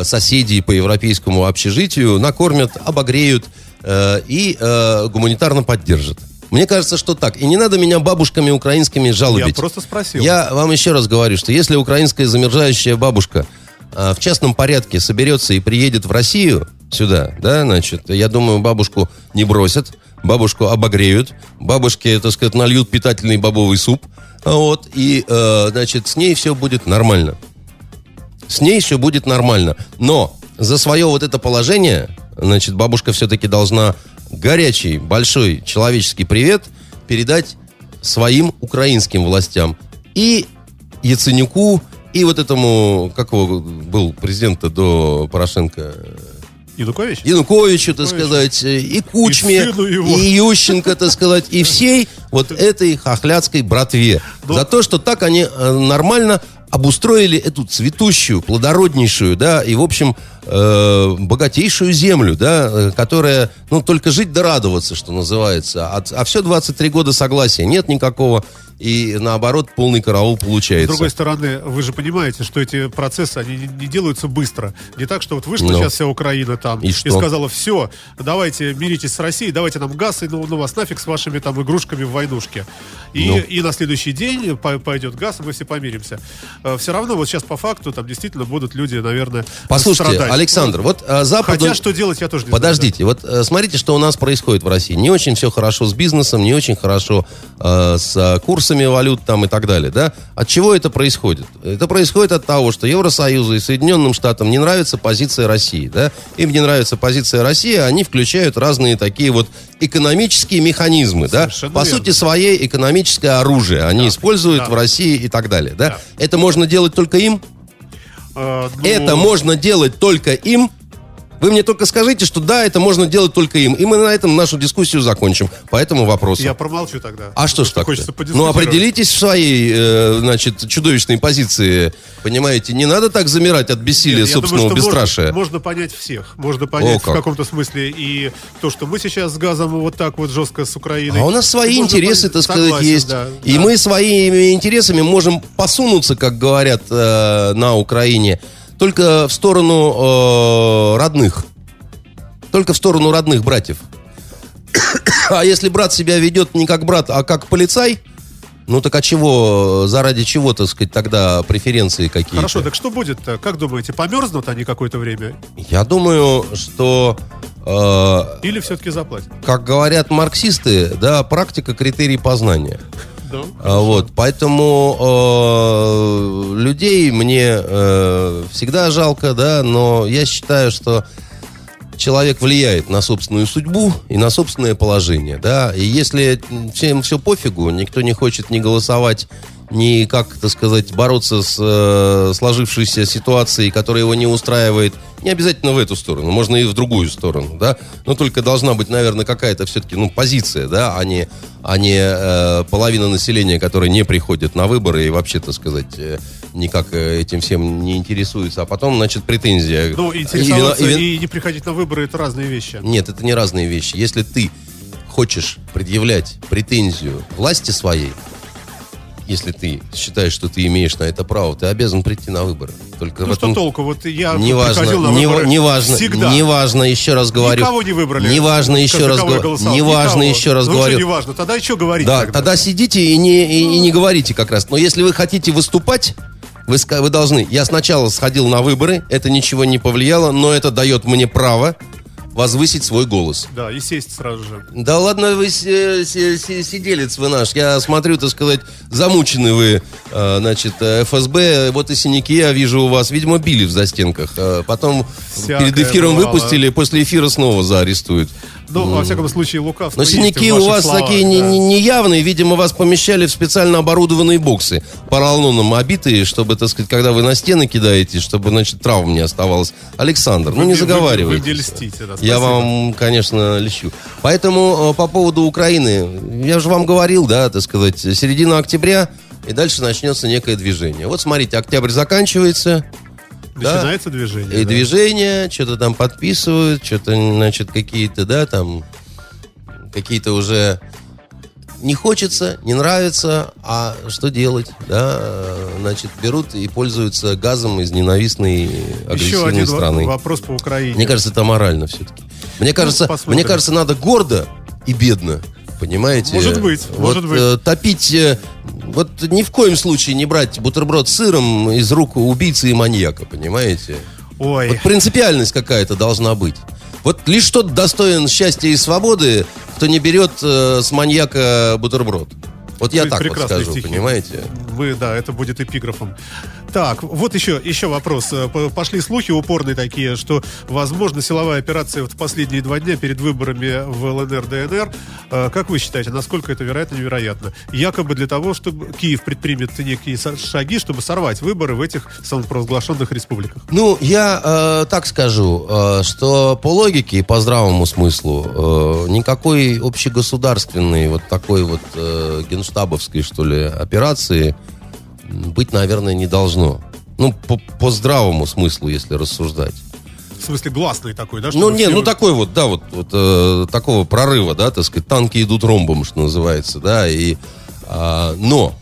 соседей по европейскому общежитию накормят, обогреют э, и э, гуманитарно поддержат. Мне кажется, что так. И не надо меня бабушками украинскими жалобить. Я просто спросил. Я вам еще раз говорю, что если украинская замерзающая бабушка а, в частном порядке соберется и приедет в Россию сюда, да, значит, я думаю, бабушку не бросят, бабушку обогреют, бабушке, так сказать, нальют питательный бобовый суп, вот, и, э, значит, с ней все будет нормально. С ней все будет нормально. Но за свое вот это положение, значит, бабушка все-таки должна горячий, большой человеческий привет передать своим украинским властям. И Яценюку, и вот этому, как его был президент до Порошенко, Янукович? Януковичу, так сказать, и Кучме, И и Ющенко, так сказать, и всей вот *laughs* этой хохлядской братве. Но- За то, что так они э, нормально обустроили эту цветущую, плодороднейшую, да, и, в общем, э, богатейшую землю, да, э, которая, ну, только жить да радоваться, что называется. А, а все 23 года согласия нет никакого, и, наоборот, полный караул С получается. другой стороны, вы же понимаете, что эти процессы, они не, не делаются быстро. Не так, что вот вышла Ну. сейчас вся Украина там И что? сказала, все, давайте миритесь с Россией, давайте нам газ, и ну, ну вас нафиг с вашими там игрушками в войнушке. И, Ну. и на следующий день по- пойдет газ, и мы все помиримся. все равно вот сейчас по факту там действительно будут люди, наверное, Послушайте, страдать. Александр, вот а, Западу... Хотя что делать, я тоже не Подождите, вот э, смотрите, что у нас происходит в России. Не очень все хорошо с бизнесом, не очень хорошо э, с курсами валют там и так далее, да? От чего это происходит? Это происходит от того, что Евросоюзу и Соединенным Штатам не нравится позиция России, да? Им не нравится позиция России, а они включают разные такие вот экономические механизмы, да? Совершенно По верно. сути своей экономическое оружие они используют да. в России и так далее, да? Да. Это можно делать только им? Э, ну, Это можно делать только им. Вы мне только скажите, что да, это можно делать только им. И мы на этом нашу дискуссию закончим по этому вопросу. Я промолчу тогда. А что ж так Ну, определитесь в своей, э, значит, чудовищной позиции. Понимаете, не надо так замирать от бессилия Нет, собственного думаю, бесстрашия. Можно, можно понять всех. Можно понять О, в как. каком-то смысле и то, что мы сейчас с газом вот так вот жестко с Украиной. А у нас свои Можно интересы, понять- так сказать, Согласен, есть. да, и да. мы своими интересами можем посунуться, как говорят э, на Украине, только в сторону э, родных. Только в сторону родных братьев. *coughs* А если брат себя ведет не как брат, а как полицай, ну так а чего, заради чего, так сказать, тогда преференции какие-то? Хорошо, так что будет-то? Как думаете, померзнут они какое-то время? Я думаю, что, э, Или все-таки заплатят? как говорят марксисты, да, практика критерий познания. А, Вот, поэтому э, людей мне э, всегда жалко, да, но я считаю, что человек влияет на собственную судьбу и на собственное положение, да, и если всем все пофигу, никто не хочет ни голосовать, ни, как это сказать, бороться с э, сложившейся ситуацией, которая его не устраивает, не обязательно в эту сторону, можно и в другую сторону, да, но только должна быть, наверное, какая-то все-таки, ну, позиция, да, а не, а не э, половина населения, которая не приходит на выборы и вообще, так сказать, э, никак э, этим всем не интересуется, а потом, значит, претензия. Ну, И интересоваться вина- и и, не приходить на выборы это разные вещи. Нет, это не разные вещи. Если ты хочешь предъявлять претензию власти своей, если ты считаешь, что ты имеешь на это право, ты обязан прийти на выборы. Только Ну в что этом... толку? Вот я Неважно, приходил на не, выборы неважно, всегда. неважно, еще раз говорю. Никого не выбрали. Неважно, еще За раз я говорю. Неважно, еще раз ну, говорю. Что неважно, тогда и что говорить Да, тогда? тогда сидите и не, и, и не говорите как раз. Но если вы хотите выступать, вы, вы должны. Я сначала сходил на выборы, это ничего не повлияло, но это дает мне право возвысить свой голос. Да, и сесть сразу же. Да ладно, вы си- си- си- сиделец вы наш. Я смотрю, так сказать, замучены вы, э, значит, э, ФСБ. Вот и синяки я вижу у вас. Видимо, били в застенках. Э, Потом Всякое перед эфиром бывало. выпустили, после эфира снова заарестуют. Ну, во всяком случае, лукавство Но синяки у вас словах, такие не- да. не- неявные. Видимо, вас помещали в специально оборудованные боксы. Поролоном обитые, чтобы, так сказать, когда вы на стены кидаете, чтобы, значит, травм не оставалось. Александр, ну Вы не мне- вы- заговаривайте. Вы мне льстите, да, Я вам, конечно, лещу. Поэтому э, по поводу Украины, я же вам говорил, да, так сказать, середина октября, и дальше начнется некое движение. Вот смотрите, октябрь заканчивается, да. Начинается движение. и да. движение, что-то там подписывают, что-то, значит, какие-то, да, там, какие-то уже не хочется, не нравится, а что делать? Да, значит, берут и пользуются газом из ненавистной Еще агрессивной один страны. вопрос по Украине. Мне кажется, это морально все-таки. Мне кажется, посмотрим. мне кажется, надо гордо и бедно. Понимаете? Может быть, Вот, может быть. э, топить... э, вот ни в коем случае не брать бутерброд с сыром из рук убийцы и маньяка, понимаете? Ой, Вот принципиальность какая-то должна быть. Вот лишь тот достоин счастья и свободы, кто не берет э, с маньяка бутерброд. Вот я так вот скажу, стихи. понимаете? мы, да, это будет эпиграфом. Так, вот еще, еще вопрос. Э, Пошли слухи упорные такие, что, возможно, силовая операция вот в последние два дня перед выборами в ЛНР, ДНР. Э, Как вы считаете, насколько это вероятно, невероятно? Якобы для того, чтобы Киев предпримет некие шаги, чтобы сорвать выборы в этих самопровозглашенных республиках. Ну, я э, так скажу, э, что по логике и по здравому смыслу э, никакой общегосударственной вот такой вот э, генштабовской, что ли, операции быть, наверное, не должно. Ну, по, по здравому смыслу, если рассуждать. В смысле, гласный такой, да? Ну, не, все- ну такой вот, да, вот, вот э, такого прорыва, да, так сказать, танки идут ромбом, что называется, да, и, а, но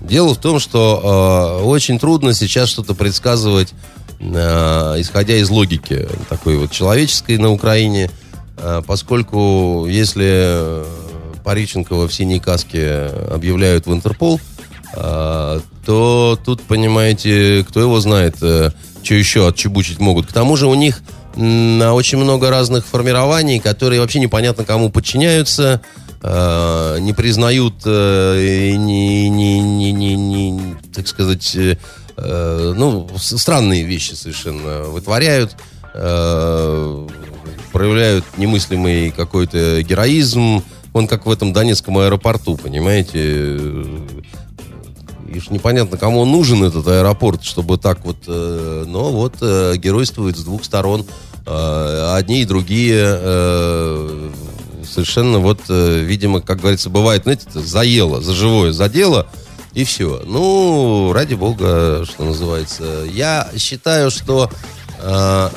дело в том, что э, очень трудно сейчас что-то предсказывать, э, исходя из логики такой вот человеческой на Украине, э, поскольку если э, Париченкова в синей каске объявляют в Интерпол, а, то тут, понимаете, кто его знает, что еще отчебучить могут. К тому же у них м, очень много разных формирований, которые вообще непонятно кому подчиняются, а, не признают, э, не, не, не, не, не, так сказать, э, э, ну, странные вещи совершенно вытворяют, э, проявляют немыслимый какой-то героизм, он как в этом Донецком аэропорту, понимаете, и ж непонятно, кому он нужен этот аэропорт, чтобы так вот, э, но вот э, геройствует с двух сторон. Э, одни и другие э, совершенно вот, э, видимо, как говорится, бывает, знаете, заело, за живое задело, и все. Ну, ради бога, что называется. Я считаю, что э,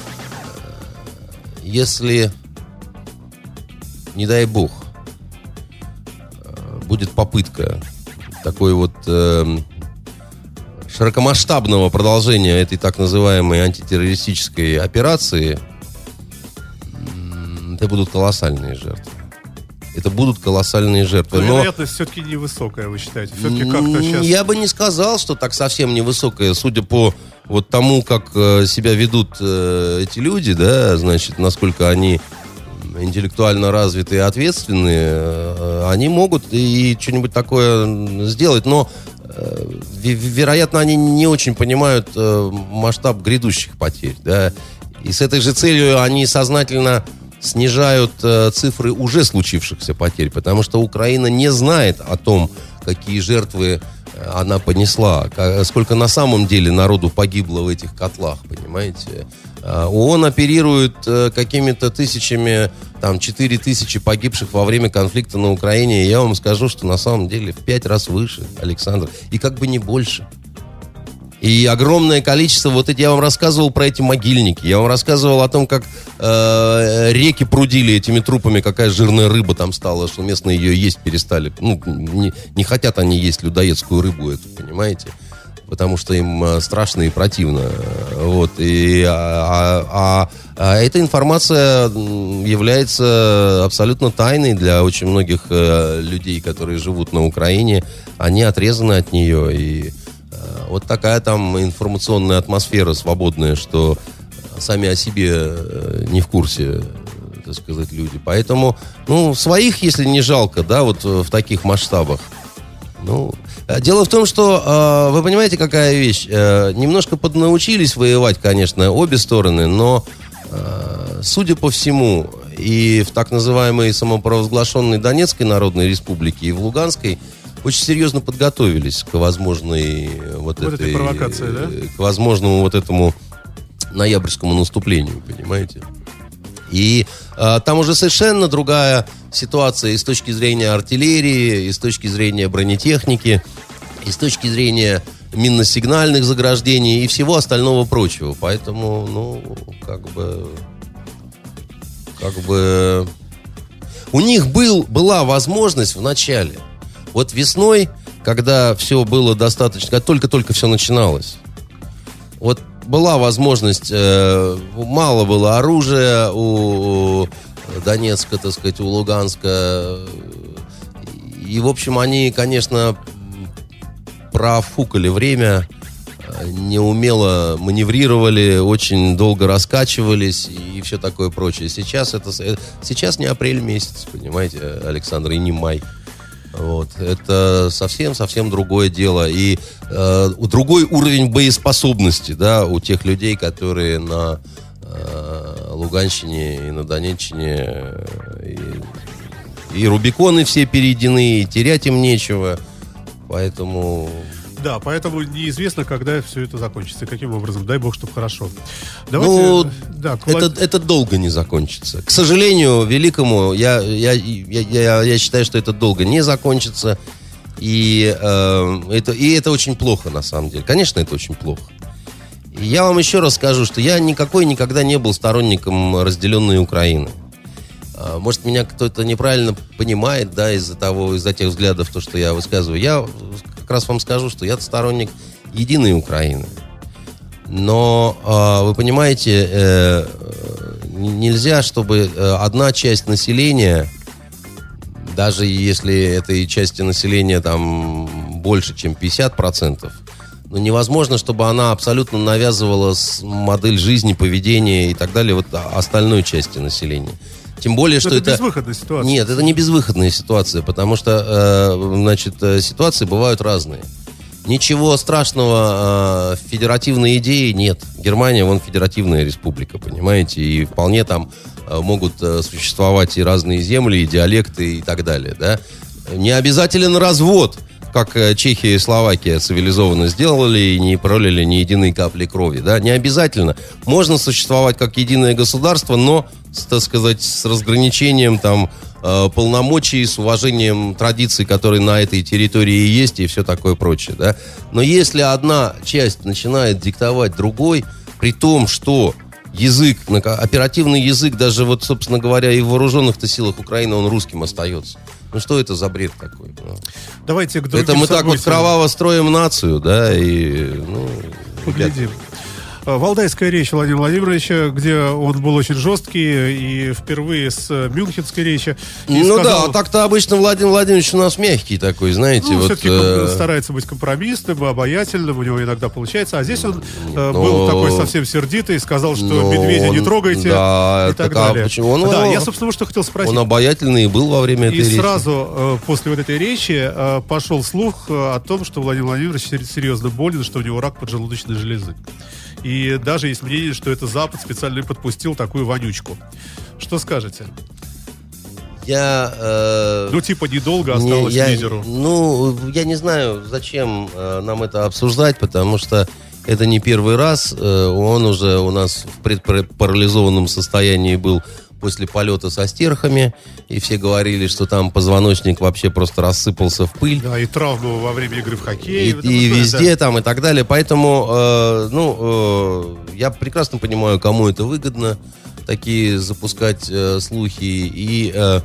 если, не дай бог, э, будет попытка такой вот эм, широкомасштабного продолжения этой так называемой антитеррористической операции, это будут колоссальные жертвы. Это будут колоссальные жертвы. Но Но вероятность все-таки невысокая, вы считаете? Все-таки как-то сейчас... Я бы не сказал, что так совсем невысокая, судя по вот тому, как э, себя ведут э, эти люди, да, значит, насколько они интеллектуально развитые ответственные, э, они могут и что-нибудь такое сделать, но э, ве- вероятно, они не очень понимают э, масштаб грядущих потерь, да, и с этой же целью они сознательно снижают цифры уже случившихся потерь, потому что Украина не знает о том, какие жертвы она понесла, сколько на самом деле народу погибло в этих котлах, понимаете? А, ООН оперирует э, какими-то тысячами, там, 4 тысячи погибших во время конфликта на Украине, я вам скажу, что на самом деле в 5 раз выше, Александр, и как бы не больше. И огромное количество, вот эти, я вам рассказывал про эти могильники, я вам рассказывал о том, как э, реки прудили этими трупами, какая жирная рыба там стала, что местные ее есть перестали. Ну, не, не хотят они есть людоедскую рыбу эту, понимаете? Потому что им э, страшно и противно. Вот. И, а, а- а эта информация является абсолютно тайной для очень многих э, людей, которые живут на Украине. Они отрезаны от нее. И э, вот такая там информационная атмосфера свободная, что сами о себе э, не в курсе, э, так сказать, люди. Поэтому, ну, своих, если не жалко, да, вот э, в таких масштабах. Ну, э, дело в том, что э, вы понимаете, какая вещь. Э, немножко поднаучились воевать, конечно, обе стороны, но, э, судя по всему, и в так называемой самопровозглашенной Донецкой Народной Республике, и в Луганской очень серьезно подготовились к возможной э, вот, Вот этой провокации, да? э, к возможному вот этому ноябрьскому наступлению, понимаете? И а, там уже совершенно другая ситуация и с точки зрения артиллерии, и с точки зрения бронетехники, и с точки зрения минно-сигнальных заграждений и всего остального прочего. Поэтому, ну, как бы... Как бы... У них был, была возможность в начале Вот весной, когда все было достаточно, когда только-только все начиналось, вот была возможность, э, мало было оружия у, Донецка, так сказать, у Луганска. И, в общем, они, конечно, профукали время, неумело маневрировали, очень долго раскачивались и все такое прочее. Сейчас это сейчас не апрель месяц, понимаете, Александр, и не май. Вот. Это совсем-совсем другое дело. И э, другой уровень боеспособности, да, у тех людей, которые на э, Луганщине и на Донеччине. Э, и, и Рубиконы все перейдены, и терять им нечего. Поэтому да, поэтому неизвестно, когда все это закончится каким образом. Дай бог, чтобы хорошо. Давайте, ну, да, кулак... это, это долго не закончится. К сожалению, великому, я, я, я, я, я считаю, что это долго не закончится. И, э, это, и это очень плохо, на самом деле. Конечно, это очень плохо. И я вам еще раз скажу, что я никакой никогда не был сторонником разделенной Украины. А, может, меня кто-то неправильно понимает, да, из-за того, из-за тех взглядов, то, что я высказываю. Я как раз вам скажу, что я сторонник единой Украины. Но э, вы понимаете, э, нельзя, чтобы э, одна часть населения, даже если этой части населения там больше, чем 50%, но невозможно, чтобы она абсолютно навязывала модель жизни, поведения и так далее вот остальной части населения. Тем более, что это... Это безвыходная ситуация. Нет, это не безвыходная ситуация, потому что, э, значит, э, ситуации бывают разные. Ничего страшного э, в федеративной идее нет. Германия, вон, федеративная республика, понимаете, и вполне там э, могут э, существовать и разные земли, и диалекты, и так далее, да. Не обязателен развод, как э, Чехия и Словакия цивилизованно сделали и не пролили ни единой капли крови, да. Не обязательно. Можно существовать как единое государство, но так сказать, с разграничением там э, полномочий, с уважением традиций, которые на этой территории есть и все такое прочее, да. Но если одна часть начинает диктовать другой, при том, что язык, оперативный язык, даже вот, собственно говоря, и в вооруженных-то силах Украины он русским остается. Ну что это за бред такой? Ну? Давайте к другим Это мы так вот кроваво строим нацию, да, и, ну... Поглядим. Э, Валдайская речь Владимира Владимировича, где он был очень жесткий, и впервые с э, Мюнхенской речи. Ну сказал... да, а так-то обычно Владимир Владимирович у нас мягкий такой, знаете. Ну, вот, все-таки э... старается быть компромиссным, обаятельным, у него иногда получается. А здесь он э, Но... был такой совсем сердитый, сказал, что Но... медведя не трогайте да, и так, так далее. А почему? Он, да, я, собственно, что хотел спросить. Он обаятельный был во время этой и речи. И сразу э, после вот этой речи э, пошел слух э, о том, что Владимир Владимирович серьезно болен, что у него рак поджелудочной железы. И даже есть мнение, что это Запад специально подпустил такую вонючку. Что скажете? Я... Э, ну, типа, недолго осталось не, я, лидеру. Ну, я не знаю, зачем э, нам это обсуждать, потому что это не первый раз. Э, он уже у нас в предпарализованном состоянии был после полета со стерхами, и все говорили, что там позвоночник вообще просто рассыпался в пыль. Да, и травму во время игры в хоккей. И, и везде да. там и так далее. Поэтому, э, ну, э, я прекрасно понимаю, кому это выгодно, такие запускать э, слухи. И, э,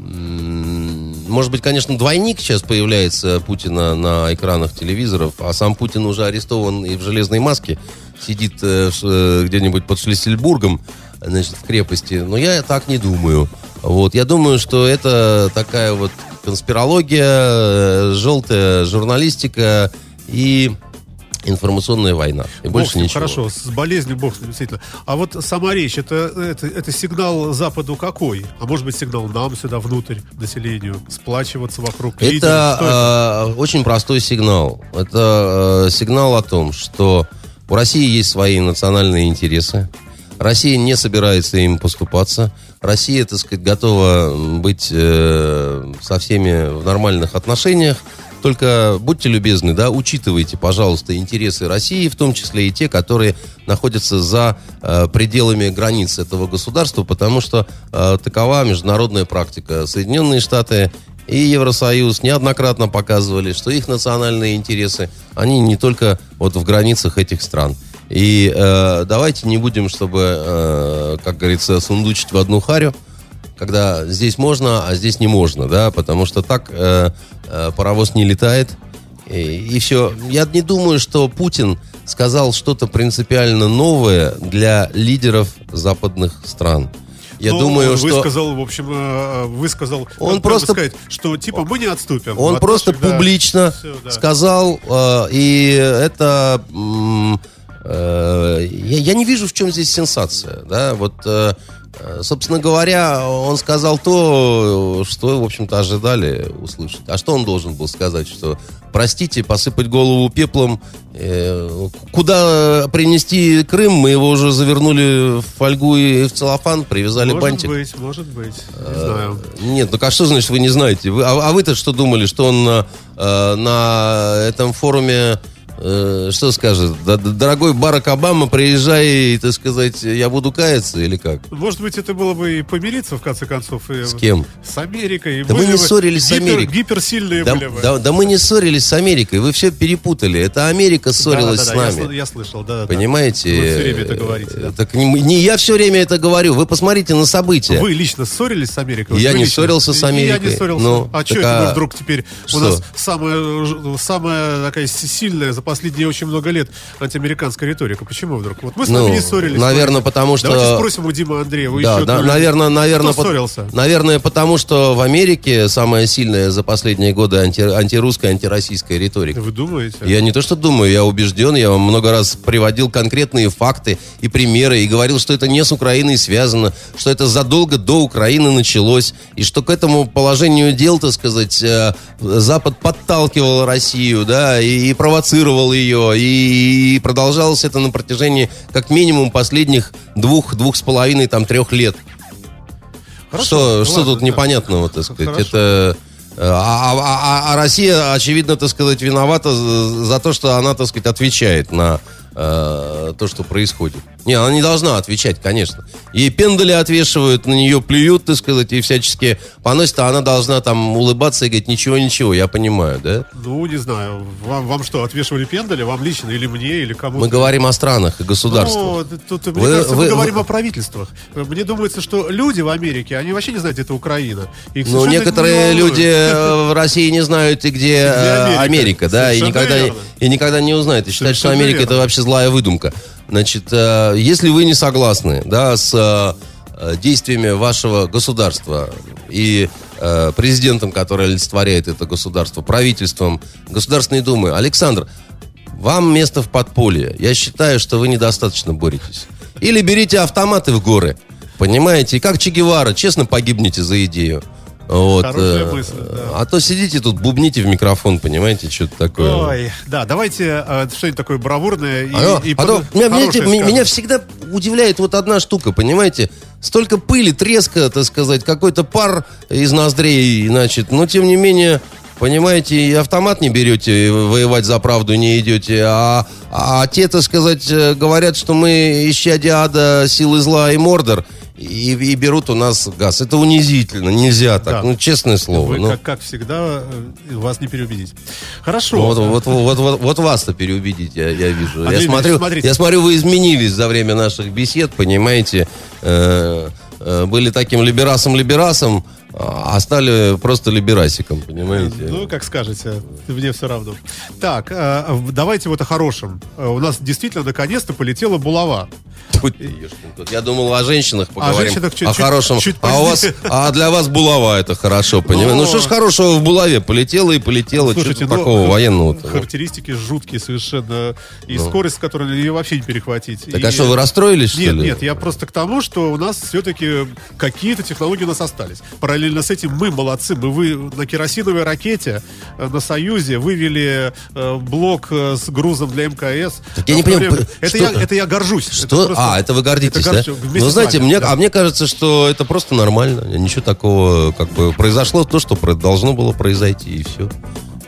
может быть, конечно, двойник сейчас появляется Путина на экранах телевизоров, а сам Путин уже арестован и в железной маске сидит э, э где-нибудь под Шлиссельбургом значит, в крепости. Но я так не думаю. Вот. Я думаю, что это такая вот конспирология, э, желтая журналистика и информационная война. И больше ним, ничего. Хорошо, с болезнью бог с ним, действительно. А вот сама речь, это, это, это сигнал Западу какой? А может быть сигнал нам сюда внутрь, населению, сплачиваться вокруг Это, это? Э, очень простой сигнал. Это э, сигнал о том, что у России есть свои национальные интересы. Россия не собирается им поступаться. Россия, так сказать, готова быть э, со всеми в нормальных отношениях. Только будьте любезны, да, учитывайте, пожалуйста, интересы России, в том числе и те, которые находятся за э, пределами границ этого государства, потому что э, такова международная практика. Соединенные Штаты и Евросоюз неоднократно показывали, что их национальные интересы, они не только вот в границах этих стран. И э, давайте не будем, чтобы, э, как говорится, сундучить в одну харю, когда здесь можно, а здесь не можно, да, потому что так э, э, э, паровоз не летает. И, и все. Я не думаю, что Путин сказал что-то принципиально новое для лидеров западных стран. Я Но думаю, он что высказал, в общем, э, высказал, Он просто- сказать, что типа мы не отступим. он от просто наших, да, публично да. сказал, э, и это... м, э, я, я не вижу, в чем здесь сенсация. Да? Вот, э, э, собственно говоря, он сказал то, что, в общем-то, ожидали услышать. А что он должен был сказать? Что, простите, посыпать голову пеплом, э, куда принести Крым, мы его уже завернули в фольгу и в целлофан, привязали Может бантик. быть, может быть, Э, не знаю. Нет, ну а что значит вы не знаете? А, а вы-то что думали, что он на, э, на этом форуме э, что скажет? Да- да- Дорогой Барак Обама, приезжай, так сказать, я буду каяться или как? Может быть, это было бы и помириться, в конце концов. И С кем? С Америкой. И Да мы не ссорились с Америкой. Гиперсильные Да, были бы. да- да мы не ссорились с Америкой, вы все перепутали. Это Америка ссорилась Да-да-да, с я нами. сл- Я, слышал, да. да. Понимаете? Вы все время это говорите. да. Э, Так не, не я все время это говорю. Вы посмотрите на события. Вы лично ссорились с Америкой? Я вы не лично? ссорился с И Я Америкой. не ссорился. Ну, а что это а вдруг теперь... что? У нас самая, самая такая с- сильная последние очень много лет антиамериканская риторика. Почему вдруг? Вот мы с Ну, вами не ссорились. наверное, потому что- Давайте спросим у Димы Андреева. Да, еще да, одну- наверное, наверное, Кто ссорился? наверное, потому что в Америке самая сильная за последние годы анти, антирусская, антироссийская риторика. Вы думаете? Я не то что думаю, я убежден, я вам много раз приводил конкретные факты и примеры, и говорил, что это не с Украиной связано, что это задолго до Украины началось, и что к этому положению дел, так сказать, э, Запад подталкивал Россию, да, и, и провоцировал ее, и, продолжалось это на протяжении как минимум последних двух, двух с половиной, там, трех лет. Хорошо, что, что ладно, тут да. непонятного, так сказать? Хорошо. Это... э, А, а- а- а Россия, очевидно, так сказать, виновата за то, что она, так сказать, отвечает на э, то, что происходит. Не, она не должна отвечать, конечно. Ей пендали отвешивают, на нее плюют, так сказать, и всячески поносят, а она должна там улыбаться и говорить, ничего-ничего, я понимаю, да? Ну, не знаю. Вам, вам что, отвешивали пендали? Вам лично или мне, или кому-то? Мы говорим о странах и государствах. Ну, тут, мне Вы- кажется, мы вы- говорим вы- о правительствах. Мне думается, что люди в Америке, они вообще не знают, где это Украина. Их Ну, некоторые не люди э, *laughs* в России не знают, и где, э, Америка. Америка, да, и никогда, верно. и никогда не узнают. И считают, что Америка это вообще злая выдумка. Значит, э, если вы не согласны, да, с э, действиями вашего государства и э, президентом, который олицетворяет это государство, правительством, Государственной Думы, Александр, вам место в подполье. Я считаю, что вы недостаточно боретесь. Или берите автоматы в горы. Понимаете? И как Че Гевара, честно погибнете за идею. Вот, Хорошая э, мысль, да. А то сидите тут, бубните в микрофон, понимаете, что-то такое. Ой, да, давайте э, что-нибудь такое бравурное и, А, и потом- под- меня, хорошее меня- всегда удивляет вот одна штука, понимаете? Столько пыли, треска, так сказать, какой-то пар из ноздрей, значит, но тем не менее, понимаете, и автомат не берете, воевать за правду не идете, а, а те, так сказать, э, говорят, что мы исчадие ада, силы зла и мордор, и, и берут у нас газ. Это унизительно, нельзя так, Да. ну, честное слово. Вы, ну. как, как всегда, э, вас не переубедить. Хорошо. Вот, вот, вот, вот, вот вас-то переубедить, я, я вижу. Андрей я, смотрю, смотрите. я смотрю, вы изменились за время наших бесед, понимаете. Э, э, были таким либерасом-либерасом, а стали просто либерасиком, понимаете. Ну, как скажете, мне все равно. Так, э, давайте вот о хорошем. Э, У нас действительно наконец-то полетела булава. Я думал о женщинах поговорим, женщинах чуть- о хорошем. чуть а, у вас, а для вас булава это хорошо, понимаете. Но- Ну что ж хорошего в булаве? Полетело и полетело. Слушайте, ну, такого х- военного-то? Характеристики жуткие совершенно. И скорость, с которой ее вообще не перехватить. Так И- а что, вы расстроились, что Нет, ли? нет, я просто к тому, что у нас все-таки какие-то технологии у нас остались. Параллельно с этим мы молодцы. Мы вы на керосиновой ракете э, на Союзе вывели э, блок э, с грузом для МКС. Так я не понимаю, время- это, что- я, это я горжусь. Что? Это просто- а, это вы гордитесь, это да? Ну, знаете, вами, мне, да. а мне кажется, что это просто нормально. Ничего такого, как бы, произошло то, что должно было произойти, и все.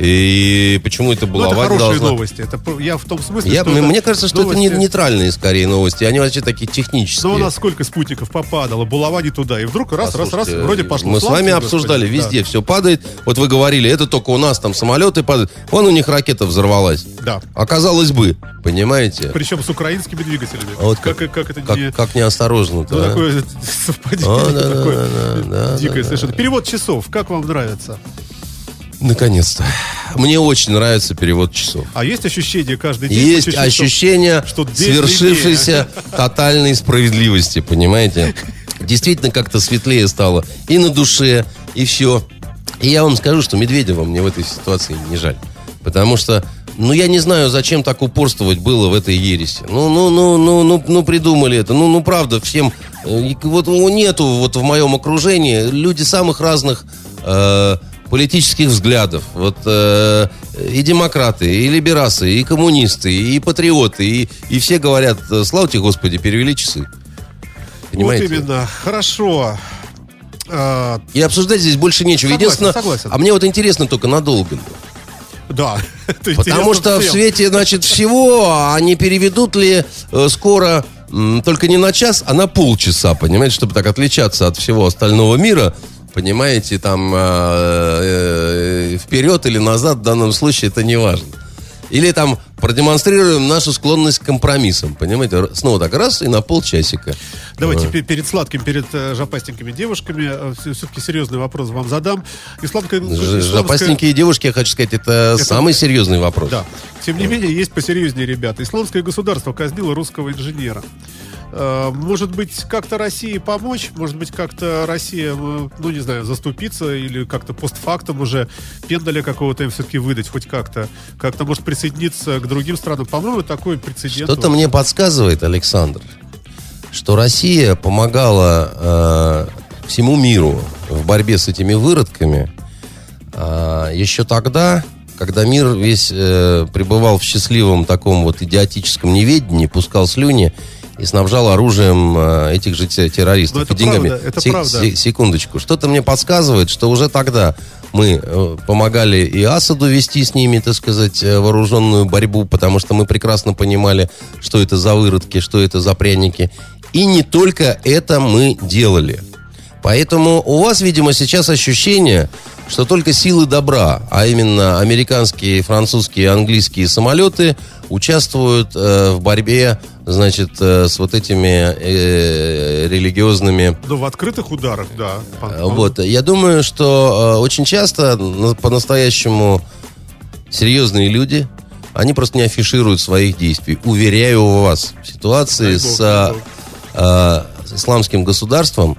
И почему это Ну, было это не хорошие должно? новости. Это, я в том смысле, Я, что мне, это кажется, что это не, новости- нейтральные скорее новости, они вообще такие технические. Но у нас сколько спутников попадало, булава не туда. И вдруг раз, раз, раз, Послушайте, вроде пошло. Мы с вами обсуждали, Господи. везде все падает. Вот вы говорили, это только у нас там самолеты падают. Вон у них ракета взорвалась. Да. Оказалось бы, понимаете? Причем с украинскими двигателями. А вот как, как, это Как, не... как неосторожно-то, Ну, а? такое *laughs* совпадение А, да, да, такое да, да, да, дикое да. совершенно. Перевод часов, как вам нравится? Наконец-то. Мне очень нравится перевод часов. А есть ощущение каждый день? Есть чуть-чуть, ощущение что день свершившейся *laughs* тотальной справедливости, понимаете? Действительно как-то светлее стало и на душе, и все. И я вам скажу, что Медведева мне в этой ситуации не жаль. Потому что, ну, я не знаю, зачем так упорствовать было в этой ереси. Ну, ну, ну, ну, ну, ну, придумали это. Ну, ну, правда, всем... э, Вот нету вот в моем окружении люди самых разных э, политических взглядов. Вот э, и демократы, и либерасы, и коммунисты, и патриоты, и, и все говорят, э, слава тебе, Господи, перевели часы. Понимаете? Вот именно. Хорошо. А, И обсуждать здесь больше нечего. Согласен, Единственное, согласен. а мне вот интересно только надолго. да. *laughs* Потому что в всем. свете, значит, всего они переведут ли э, скоро только не на час, а на полчаса, понимаете, чтобы так отличаться от всего остального мира. Понимаете, там э, э, вперед или назад в данном случае это не важно. Или там продемонстрируем нашу склонность к компромиссам, понимаете? Снова так раз и на полчасика. Давайте пе- перед сладким, перед э, жопастенькими девушками все-таки серьезный вопрос вам задам. Исламская, исламская- Запасненькие девушки, я хочу сказать, это, самый серьезный вопрос. Да. Тем не менее, есть посерьезнее ребята. Исламское государство казнило русского инженера. Э, Может быть, как-то России помочь? Может быть, как-то Россия, э, ну, не знаю, заступиться или как-то постфактум уже пендаля какого-то им все-таки выдать хоть как-то? Как-то, может, присоединиться к другим странам? По-моему, такой прецедент. Что-то мне подсказывает, Александр, что Россия помогала э, всему миру в борьбе с этими выродками э, еще тогда, когда мир весь э, пребывал в счастливом таком вот идиотическом неведении, пускал слюни и снабжал оружием э, этих же те- террористов это и деньгами. правда, это Се- правда. се- секундочку. Что-то мне подсказывает, что уже тогда мы э, помогали и Асаду вести с ними, так сказать, э, вооруженную борьбу, потому что мы прекрасно понимали, что это за выродки, что это за пряники. И не только это мы делали. Поэтому у вас, видимо, сейчас ощущение, что только силы добра, а именно американские, французские, английские самолеты участвуют э, в борьбе, значит, э, с вот этими э, религиозными Ну, в открытых ударах, да. Э, Вот, я думаю, что э, очень часто на- по-настоящему серьезные люди, они просто не афишируют своих действий. Уверяю вас, в ситуации бог, с, э, с исламским государством,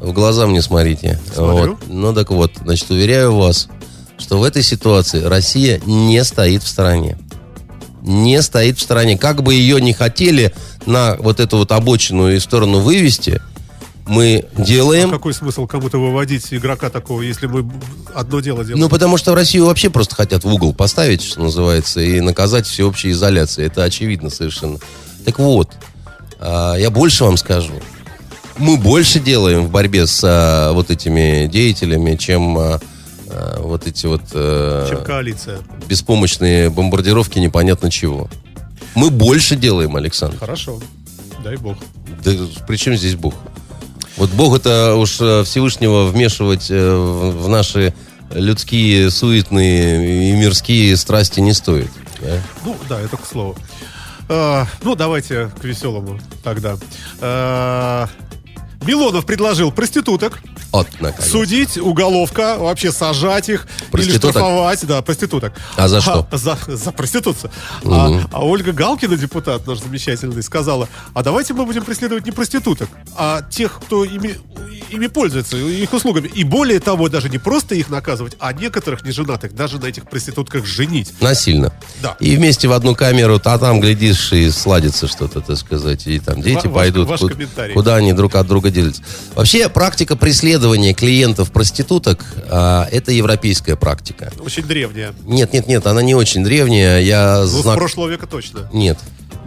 в глаза мне смотрите. Смотрю. Вот. Ну так вот, значит, уверяю вас, что в этой ситуации Россия не стоит в стороне. Не стоит в стороне. Как бы ее не хотели на вот эту вот обочину и сторону вывести, мы делаем А какой смысл кому-то выводить игрока такого, если мы одно дело делаем? Ну, потому что в Россию вообще просто хотят в угол поставить, что называется, и наказать всеобщей изоляцией. Это очевидно совершенно. Так вот, а, я больше вам скажу. Мы больше делаем в борьбе с а, вот этими деятелями, чем а, вот эти вот э, чем коалиция. беспомощные бомбардировки непонятно чего. Мы больше делаем, Александр. Хорошо. Дай бог. Да при чем здесь Бог? Вот Бог это уж э, Всевышнего вмешивать э, в в наши людские, суетные и мирские страсти не стоит. да? Ну, да, это к слову. А, ну, давайте к веселому тогда. А, Милонов предложил проституток Наконец. судить, уголовка, вообще сажать их или штрафовать. Да, проституток. А за что? за, за проституцию. А, а Ольга Галкина, депутат наш замечательный, сказала, а давайте мы будем преследовать не проституток, а тех, кто ими, ими пользуется, их услугами. И более того, даже не просто их наказывать, а некоторых неженатых даже на этих проститутках женить. Насильно. Да. И вместе в одну камеру, а там, глядишь, и сладится что-то, так сказать. И там дети Ва- пойдут, ваш ку- комментарий. куда они друг от друга делятся. Вообще, практика преследования клиентов проституток, а, это европейская практика. Очень древняя. Нет, нет, нет, она не очень древняя. Я Ну, знак- прошлого века точно. Нет,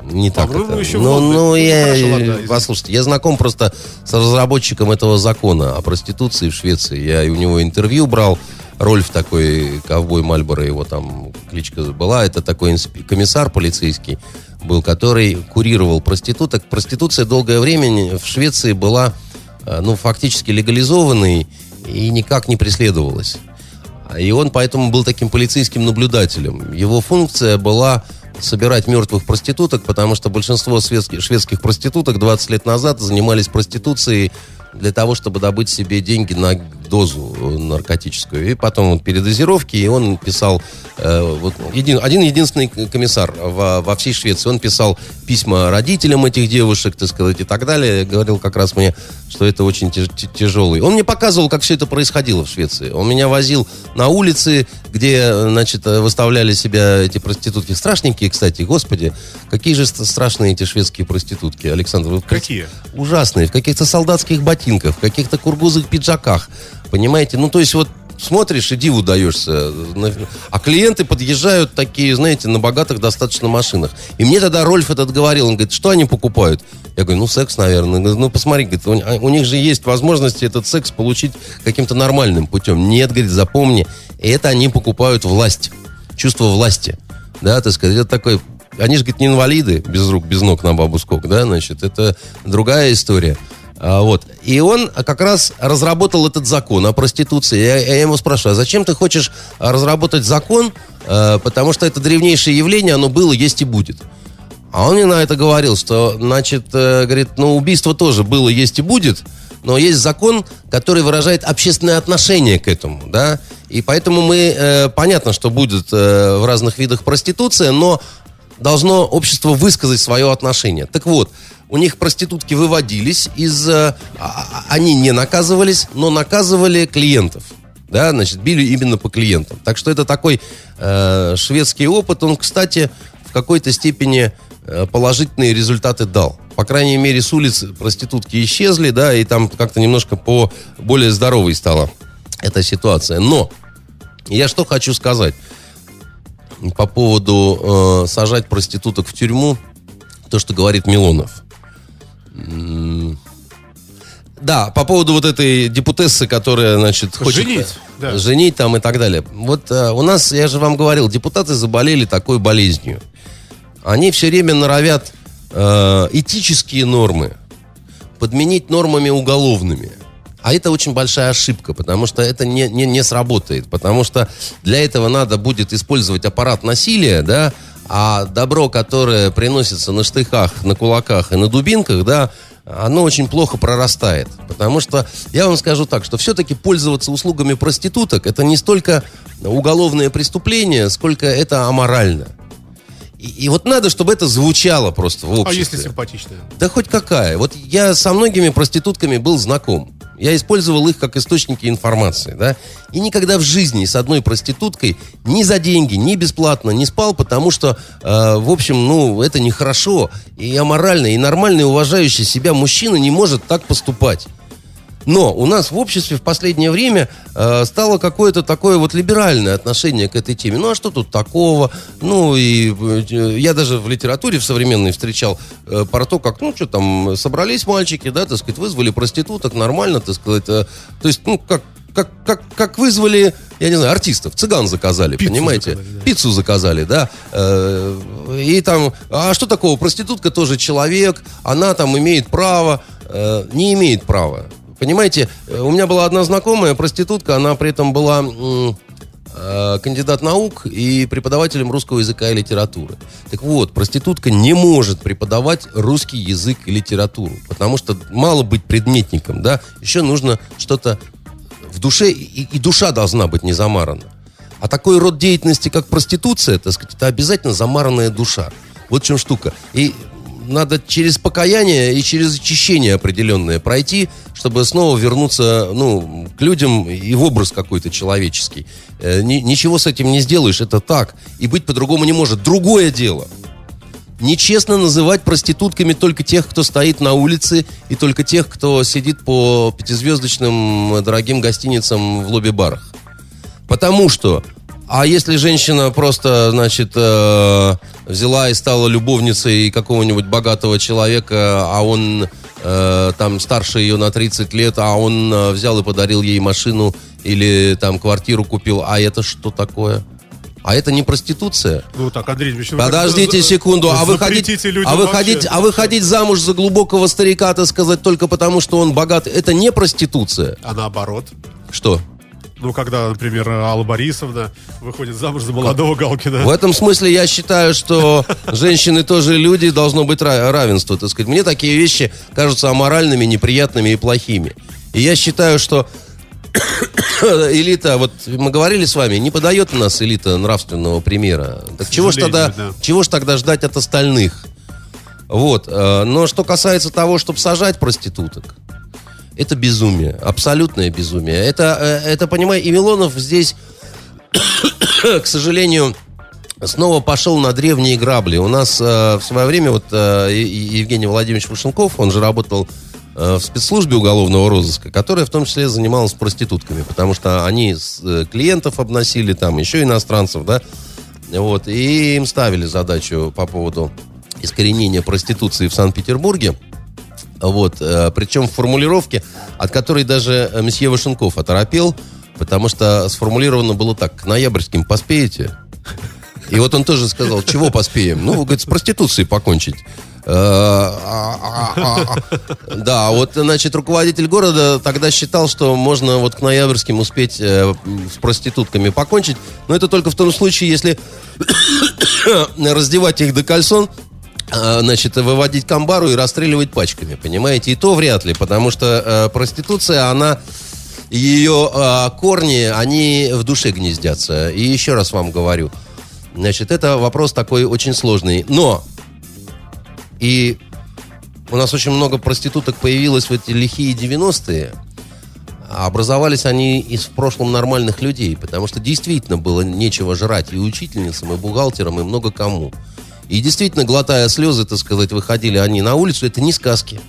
не так По-моему, это. еще ну, ну, Ну, я, ладно, извините. послушайте, я знаком просто с разработчиком этого закона о проституции в Швеции. Я у него интервью брал. Рольф такой, ковбой Мальборо, его там кличка была. Это такой комиссар полицейский был, который курировал проституток. Проституция долгое время в Швеции была, э, ну, фактически легализованной и никак не преследовалась. И он поэтому был таким полицейским наблюдателем. Его функция была собирать мертвых проституток, потому что большинство светских- шведских проституток 20 лет назад занимались проституцией для того, чтобы добыть себе деньги на дозу наркотическую. И потом вот передозировки, и он писал, э, вот един, один единственный комиссар во, во всей Швеции, он писал письма родителям этих девушек, так сказать, и так далее. Говорил как раз мне, что это очень тяж, тяжелый. Он мне показывал, как все это происходило в Швеции. Он меня возил на улицы, где, значит, выставляли себя эти проститутки. Страшненькие, кстати, господи. Какие же страшные эти шведские проститутки, Александр. Вы Какие? Ужасные. В каких-то солдатских ботинках, в каких-то кургузых пиджаках. Понимаете? Ну, то есть вот смотришь и диву даешься. А клиенты подъезжают такие, знаете, на богатых достаточно машинах. И мне тогда Рольф этот говорил, он говорит, что они покупают? Я говорю, ну, секс, наверное. Ну, посмотри, говорит, у, у них же есть возможность этот секс получить каким-то нормальным путем. Нет, говорит, запомни, это они покупают власть, чувство власти. Да, так сказать, это такой они же, говорит, не инвалиды, без рук, без ног на бабу скок, да, значит, это другая история. А, вот. И он как раз разработал этот закон о проституции. Я, я ему спрашиваю, а зачем ты хочешь разработать закон? А, потому что это древнейшее явление, оно было, есть и будет. А он мне на это говорил, что, значит, э, говорит, ну, убийство тоже было, есть и будет, но есть закон, который выражает общественное отношение к этому, да, и поэтому мы, э, понятно, что будет э, в разных видах проституция, но должно общество высказать свое отношение. Так вот, у них проститутки выводились из... Э, а, а, они не наказывались, но наказывали клиентов. Да, значит, били именно по клиентам. Так что это такой э, шведский опыт. Он, кстати, в какой-то степени э, положительные результаты дал. По крайней мере, с улиц проститутки исчезли, да, и там как-то немножко по более здоровой стала эта ситуация. Но я что хочу сказать по поводу э, сажать проституток в тюрьму, то, что говорит Милонов. Да, по поводу вот этой депутессы, которая, значит, хочет... Женить, да. Женить там и так далее. Вот э, у нас, я же вам говорил, депутаты заболели такой болезнью. Они все время норовят э, этические нормы подменить нормами уголовными. А это очень большая ошибка, потому что это не, не, не сработает. Потому что для этого надо будет использовать аппарат насилия, да, а добро, которое приносится на штыхах, на кулаках и на дубинках, да, оно очень плохо прорастает. Потому что, я вам скажу так, что все-таки пользоваться услугами проституток это не столько уголовное преступление, сколько это аморально. И, и вот надо, чтобы это звучало просто в обществе. А если симпатичная? Да хоть какая. Вот я со многими проститутками был знаком. Я использовал их как источники информации, да. И никогда в жизни с одной проституткой ни за деньги, ни бесплатно не спал, потому что, э, в общем, ну, это нехорошо. И аморально, и нормальный, уважающий себя мужчина не может так поступать. Но у нас в обществе в последнее время э, стало какое-то такое вот либеральное отношение к этой теме. Ну а что тут такого? Ну и э, я даже в литературе в современной встречал э, про то, как, ну что там, собрались мальчики, да, так сказать, вызвали проституток, нормально, так сказать. Э, то есть, ну как, как, как, как вызвали, я не знаю, артистов, цыган заказали, Пиццу понимаете? Заказали, да. Пиццу заказали, да. Э, и там, а что такого? Проститутка тоже человек, она там имеет право, э, не имеет права. Понимаете, э, у меня была одна знакомая, проститутка, она при этом была э, кандидат наук и преподавателем русского языка и литературы. Так вот, проститутка не может преподавать русский язык и литературу, потому что мало быть предметником, да, еще нужно что-то в душе, и, и душа должна быть не замарана. А такой род деятельности, как проституция, так сказать, это обязательно замаранная душа. Вот в чем штука. И надо через покаяние и через очищение определенное пройти, чтобы снова вернуться ну, к людям и в образ какой-то человеческий. Э, ничего с этим не сделаешь, это так. И быть по-другому не может. Другое дело. Нечестно называть проститутками только тех, кто стоит на улице, и только тех, кто сидит по пятизвездочным дорогим гостиницам в лобби-барах. Потому что а если женщина просто, значит, э, взяла и стала любовницей какого-нибудь богатого человека, а он э, там старше ее на 30 лет, а он э, взял и подарил ей машину или там квартиру купил, а это что такое? А это не проституция. Ну так, Андрей Ильич, Подождите за, секунду, а вы хотите, а вы хотите, а вы ходить замуж за глубокого старика, так сказать, только потому, что он богат, это не проституция. А наоборот. Что? Ну, когда, например, Алла Борисовна выходит замуж за молодого Галкина. В этом смысле я считаю, что *laughs* женщины тоже люди, должно быть равенство, так сказать. Мне такие вещи кажутся аморальными, неприятными и плохими. И я считаю, что *coughs* элита, вот мы говорили с вами, не подает у нас элита нравственного примера. Так чего ж тогда, да. чего ж тогда ждать от остальных? Вот. э, Но что касается того, чтобы сажать проституток, это безумие, абсолютное безумие. Это, э, это понимаю, и Милонов здесь, *coughs* к сожалению, снова пошел на древние грабли. У нас э, в свое время вот э, Евгений Владимирович Вашенков, он же работал э, в спецслужбе уголовного розыска, которая в том числе занималась проститутками, потому что они с- э, клиентов обносили, там еще иностранцев, да, вот, и им ставили задачу по поводу искоренения проституции в Санкт-Петербурге. Вот, э, причем в формулировке, от которой даже э, месье Вашенков оторопел, потому что сформулировано было так, к ноябрьским поспеете? И вот он тоже сказал, чего поспеем? Ну, говорит, с проституцией покончить. Э, а, а, а. Да, вот, значит, руководитель города тогда считал, что можно вот к ноябрьским успеть с проститутками покончить, но это только в том случае, если *coughs* раздевать их до кальсон, значит, выводить к амбару и расстреливать пачками, понимаете? И то вряд ли, потому что э, проституция, она, ее э, корни, они в душе гнездятся. И еще раз вам говорю, значит, это вопрос такой очень сложный. Но и у нас очень много проституток появилось в эти лихие 90-е, а образовались они из в прошлом нормальных людей, потому что действительно было нечего жрать и учительницам, и бухгалтерам, и много кому. И действительно, глотая слезы, так сказать, выходили они на улицу, это не сказки.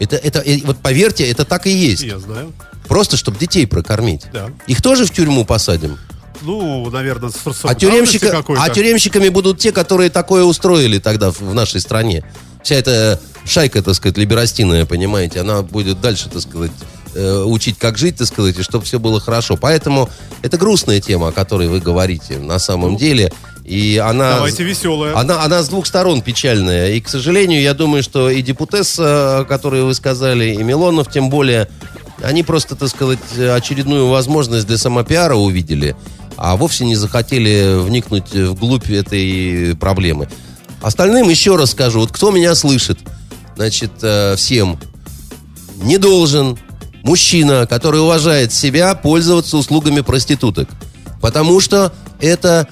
Это, это, вот поверьте, это так и есть. Я знаю. Просто, чтобы детей прокормить. Да. Их тоже в тюрьму посадим. Ну, наверное, с, А, тюремщика- а тюремщиками будут те, которые такое устроили тогда в, в нашей стране. Вся эта шайка, так сказать, либерастиная, понимаете, она будет дальше, так сказать, э, учить, как жить, так сказать, и чтобы все было хорошо. Поэтому это грустная тема, о которой вы говорите на самом деле. И она... Давайте веселая. Она, она с двух сторон печальная. И, к сожалению, я думаю, что и депутесса, которые вы сказали, и Милонов, тем более, они просто, так сказать, очередную возможность для самопиара увидели, а вовсе не захотели вникнуть вглубь этой проблемы. Остальным еще раз скажу, вот кто меня слышит, значит, э, всем, не должен мужчина, который уважает себя, пользоваться услугами проституток. Потому что это...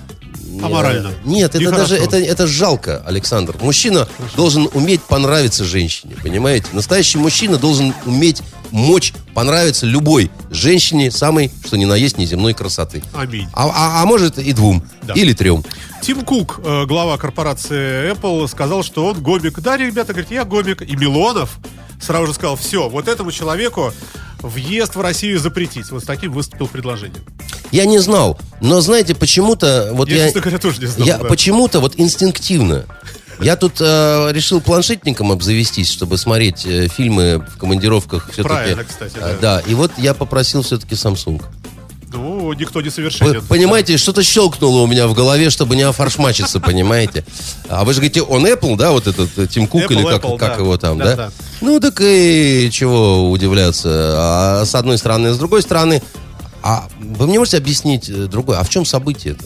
Аморально. Нет, это Нехорошо. даже это, это жалко, Александр. Мужчина должен уметь понравиться женщине, понимаете? Настоящий мужчина должен уметь мочь понравиться любой женщине самой, что ни на есть, неземной красоты. Аминь. А, а- а может и двум, Да. или трем. Тим Кук, э, глава корпорации Apple, сказал, что он гомик. Да, ребята, говорит, я гомик. И Милонов сразу же сказал, все, вот этому человеку въезд в Россию запретить. Вот с таким выступил предложением. Я не знал, но знаете, почему-то вот Я, я, говоря, тоже не знал. я да. почему-то вот инстинктивно. Я тут э, решил планшетником обзавестись, чтобы смотреть э, фильмы в командировках все-таки. Правильно, кстати, да. да, и вот я попросил все-таки Samsung. Ну, никто не Вы совершенен. понимаете, что-то щелкнуло у меня в голове, чтобы не офаршмачиться, понимаете? А вы же говорите, он Apple, да, вот этот э, Тим Кук Apple, или как, Apple, как да. его там, Да, да? да. Ну, так и чего удивляться. А с одной стороны, с другой стороны, а вы мне можете объяснить э, другое? А в чем событие-то?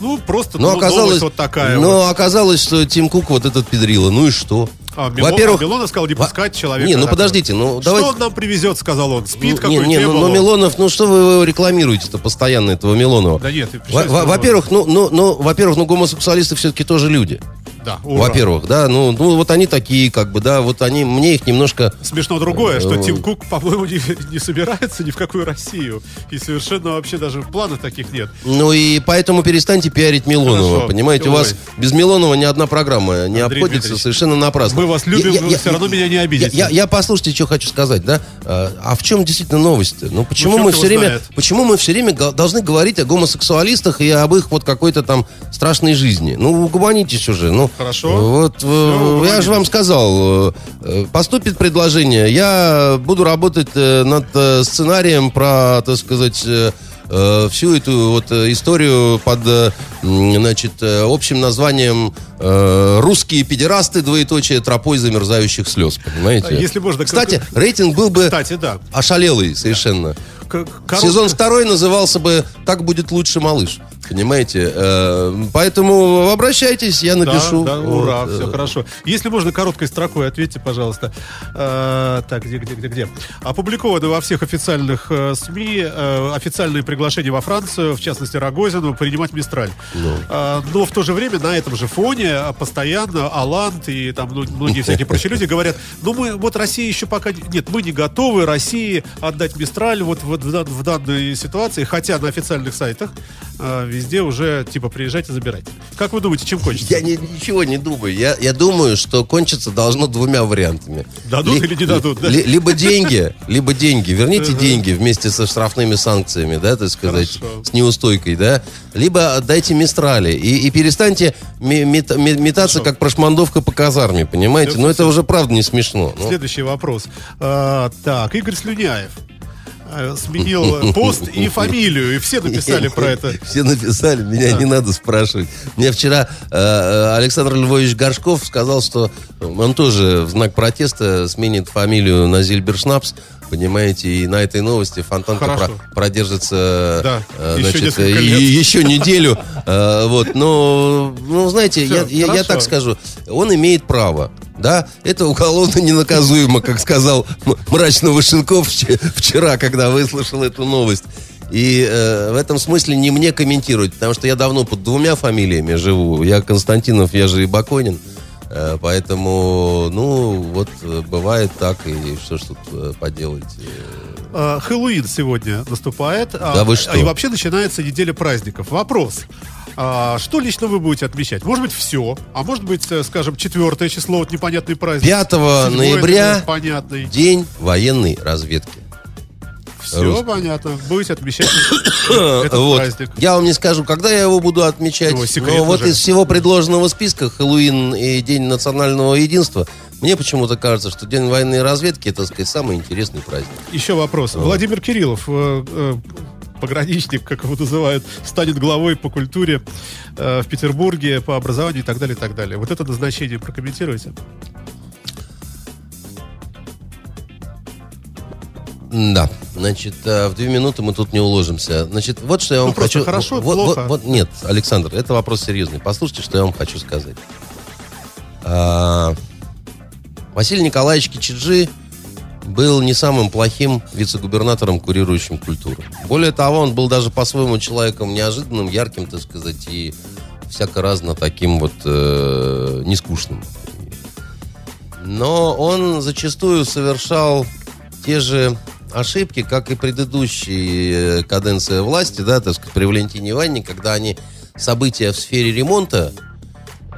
Ну, просто Ну, ну, оказалось, вот такая. но вот. оказалось, что Тим Кук вот этот педрила. Ну и что? А, Мило- а Милонов сказал не Во- пускать человека. Не, ну подождите, ну Что давайте... он нам привезет, сказал он. Спит Ну, не, какой-то не, ну, ну, Милонов, ну что вы рекламируете-то постоянно, этого Милонова? Да нет, что- Во-первых, ну, ну, ну, во-первых, ну, гомосексуалисты все-таки тоже люди. Да. Во-первых, да, ну, ну, вот они такие, как бы, да, вот они, мне их немножко... Смешно другое, что Э, Тим Кук, по-моему, не, не собирается ни в какую Россию. И совершенно вообще даже планов таких нет. Ну и поэтому перестаньте пиарить Милонова, Хорошо. понимаете? У Ой. вас без Милонова ни одна программа не Андрей обходится Дмитриевич, совершенно напрасно. мы вас любим, вы всё равно меня не обидите. Я, я- я послушайте, что хочу сказать, да? А, а в чем действительно новость? Ну почему черт мы все время, знает. почему мы все время должны говорить о гомосексуалистах и об их вот какой-то там страшной жизни? Ну угомонитесь уже, ну. Хорошо. Вот э, я угомонились. же вам сказал, э, поступит предложение, я буду работать э, над сценарием про, так сказать. всю эту вот историю под, значит, общим названием «Русские педерасты, двоеточие, тропой замерзающих слез», понимаете? А если можно, Кстати, как- рейтинг был бы Кстати, да. ошалелый совершенно. К- коротко- Сезон второй назывался бы «Так будет лучше, малыш». Понимаете? Э, поэтому обращайтесь, я напишу. Да, да, ура, Вот, все э, хорошо. Если можно, короткой строкой ответьте, пожалуйста. Э, так, где, где, где, где? Опубликованы во всех официальных СМИ официальные приглашения во Францию, в частности Рогозину, принимать Мистраль. Ну. Но в то же время на этом же фоне постоянно Алант и там ну, многие всякие прочие люди говорят, ну мы, вот Россия еще пока... не- Нет, мы не готовы России отдать Мистраль вот, вот в, дан- в данной ситуации, хотя на официальных сайтах везде уже типа приезжайте, забирайте. Как вы думаете, чем кончится? Я ни- ничего не думаю. Я, я думаю, что кончиться должно двумя вариантами. Дадут или не дадут, да? ли- либо деньги, *laughs* либо деньги. Верните деньги вместе со штрафными санкциями, да, так сказать, Хорошо. с неустойкой, да. Либо отдайте Мистрали и, и перестаньте ме- мет- ме- метаться, как прошмандовка по казарме, понимаете? Всё, Но это всё. уже правда не смешно. Ну, Следующий вопрос. А, так, Игорь Слюняев сменил пост и фамилию, и все написали про это. *laughs* Все написали, меня не надо спрашивать. Мне вчера э, э, Александр Львович Горшков сказал, что он тоже в знак протеста сменит фамилию на Зильбершнапс. Понимаете, и на этой новости Фонтанка Хорошо. про- продержится Да, э, еще значит, несколько э, еще неделю. *laughs* Э, Вот, но, ну, знаете, Всё, я, я- я так скажу, он имеет право. Да, это уголовно ненаказуемо, как сказал мрачно Вашенков вч- вчера, когда выслушал эту новость. И э, в этом смысле не мне комментировать, потому что я давно под двумя фамилиями живу. Я Константинов, я же и Баконин. Э, поэтому, ну, вот э, бывает так, и что ж тут э, поделать. А, Хэллоуин сегодня наступает. а- Да вы что? И вообще начинается неделя праздников. Вопрос. А, что лично вы будете отмечать? Может быть, все. А может быть, скажем, четвертое число, вот непонятный праздник. 5 Седьмое, ноября например, Понятный. День военной разведки. Все русский. понятно. Будете отмечать *coughs* этот Вот. праздник. Я вам не скажу, когда я его буду отмечать. Секрет но вот уже. из всего предложенного списка Хэллоуин и День национального единства, мне почему-то кажется, что День военной разведки это, так сказать, самый интересный праздник. Еще вопрос. Владимир Кириллов, э, э, пограничник, как его называют, станет главой по культуре э, в Петербурге, по образованию и так далее, и так далее. Вот это назначение прокомментируйте. Да, значит, э, в две минуты мы тут не уложимся. Значит, вот что я вам Ну, хочу... хорошо, вот, плохо. вот- вот- нет, Александр, это вопрос серьезный. Послушайте, что я вам хочу сказать. А, Василий Николаевич Кичиджи был не самым плохим вице-губернатором, курирующим культуру. Более того, он был даже по-своему человеком неожиданным, ярким, так сказать, и всяко разно таким вот э, нескучным. Но он зачастую совершал те же ошибки, как и предыдущие э, каденции власти, да, так сказать, при Валентине Ивановне, когда они события в сфере ремонта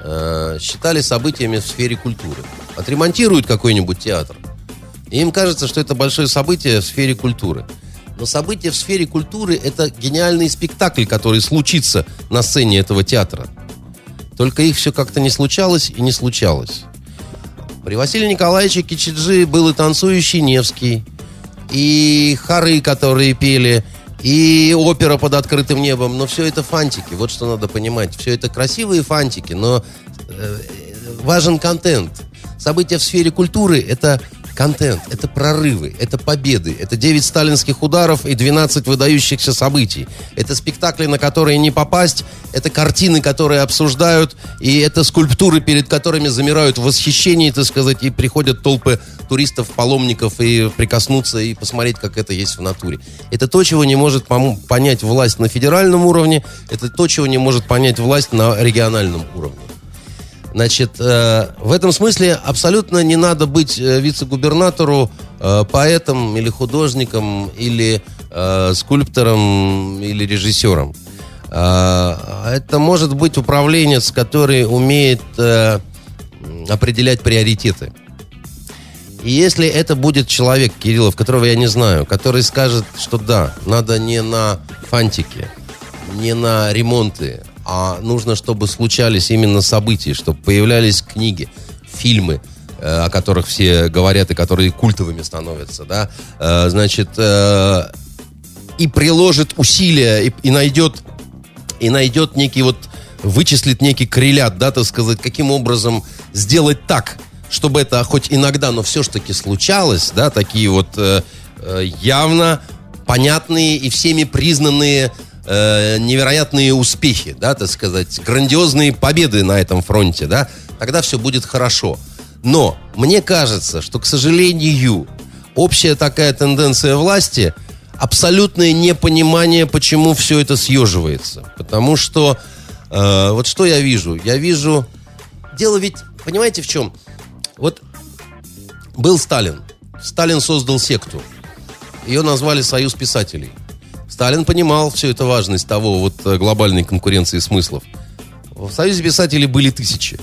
э, считали событиями в сфере культуры. Отремонтируют какой-нибудь театр, и им кажется, что это большое событие в сфере культуры. Но событие в сфере культуры – это гениальный спектакль, который случится на сцене этого театра. Только их все как-то не случалось и не случалось. При Василии Николаевиче Кичиджи был и танцующий Невский, и хоры, которые пели, и опера под открытым небом. Но все это фантики, вот что надо понимать. Все это красивые фантики, но э, важен контент. События в сфере культуры – это контент, это прорывы, это победы, это 9 сталинских ударов и 12 выдающихся событий. Это спектакли, на которые не попасть, это картины, которые обсуждают, и это скульптуры, перед которыми замирают в восхищении, так сказать, и приходят толпы туристов, паломников и прикоснуться и посмотреть, как это есть в натуре. Это то, чего не может понять власть на федеральном уровне, это то, чего не может понять власть на региональном уровне. Значит, э, в этом смысле абсолютно не надо быть э, вице-губернатору, э, поэтом или художником, или э, скульптором, или режиссером. Э, это может быть управленец, который умеет э, определять приоритеты. И если это будет человек, Кириллов, которого я не знаю, который скажет, что да, надо не на фантики, не на ремонты, а нужно, чтобы случались именно события, чтобы появлялись книги, фильмы, э, о которых все говорят и которые культовыми становятся, да, Э, значит, э, и приложит усилия и, найдет и найдет некий вот вычислит некий коррелят, да, так сказать, каким образом сделать так, чтобы это хоть иногда, но все-таки случалось, да, такие вот явно понятные и всеми признанные э, невероятные успехи, да, так сказать, грандиозные победы на этом фронте, да, тогда все будет хорошо. Но мне кажется, что, к сожалению, общая такая тенденция власти абсолютное непонимание, почему все это съеживается. Потому что э, вот что я вижу? Я вижу... Дело ведь, понимаете, в чем? Вот был Сталин. Сталин создал секту. Ее назвали «Союз писателей». Сталин понимал всю эту важность того вот э, глобальной конкуренции смыслов. В Союзе писателей были тысячи.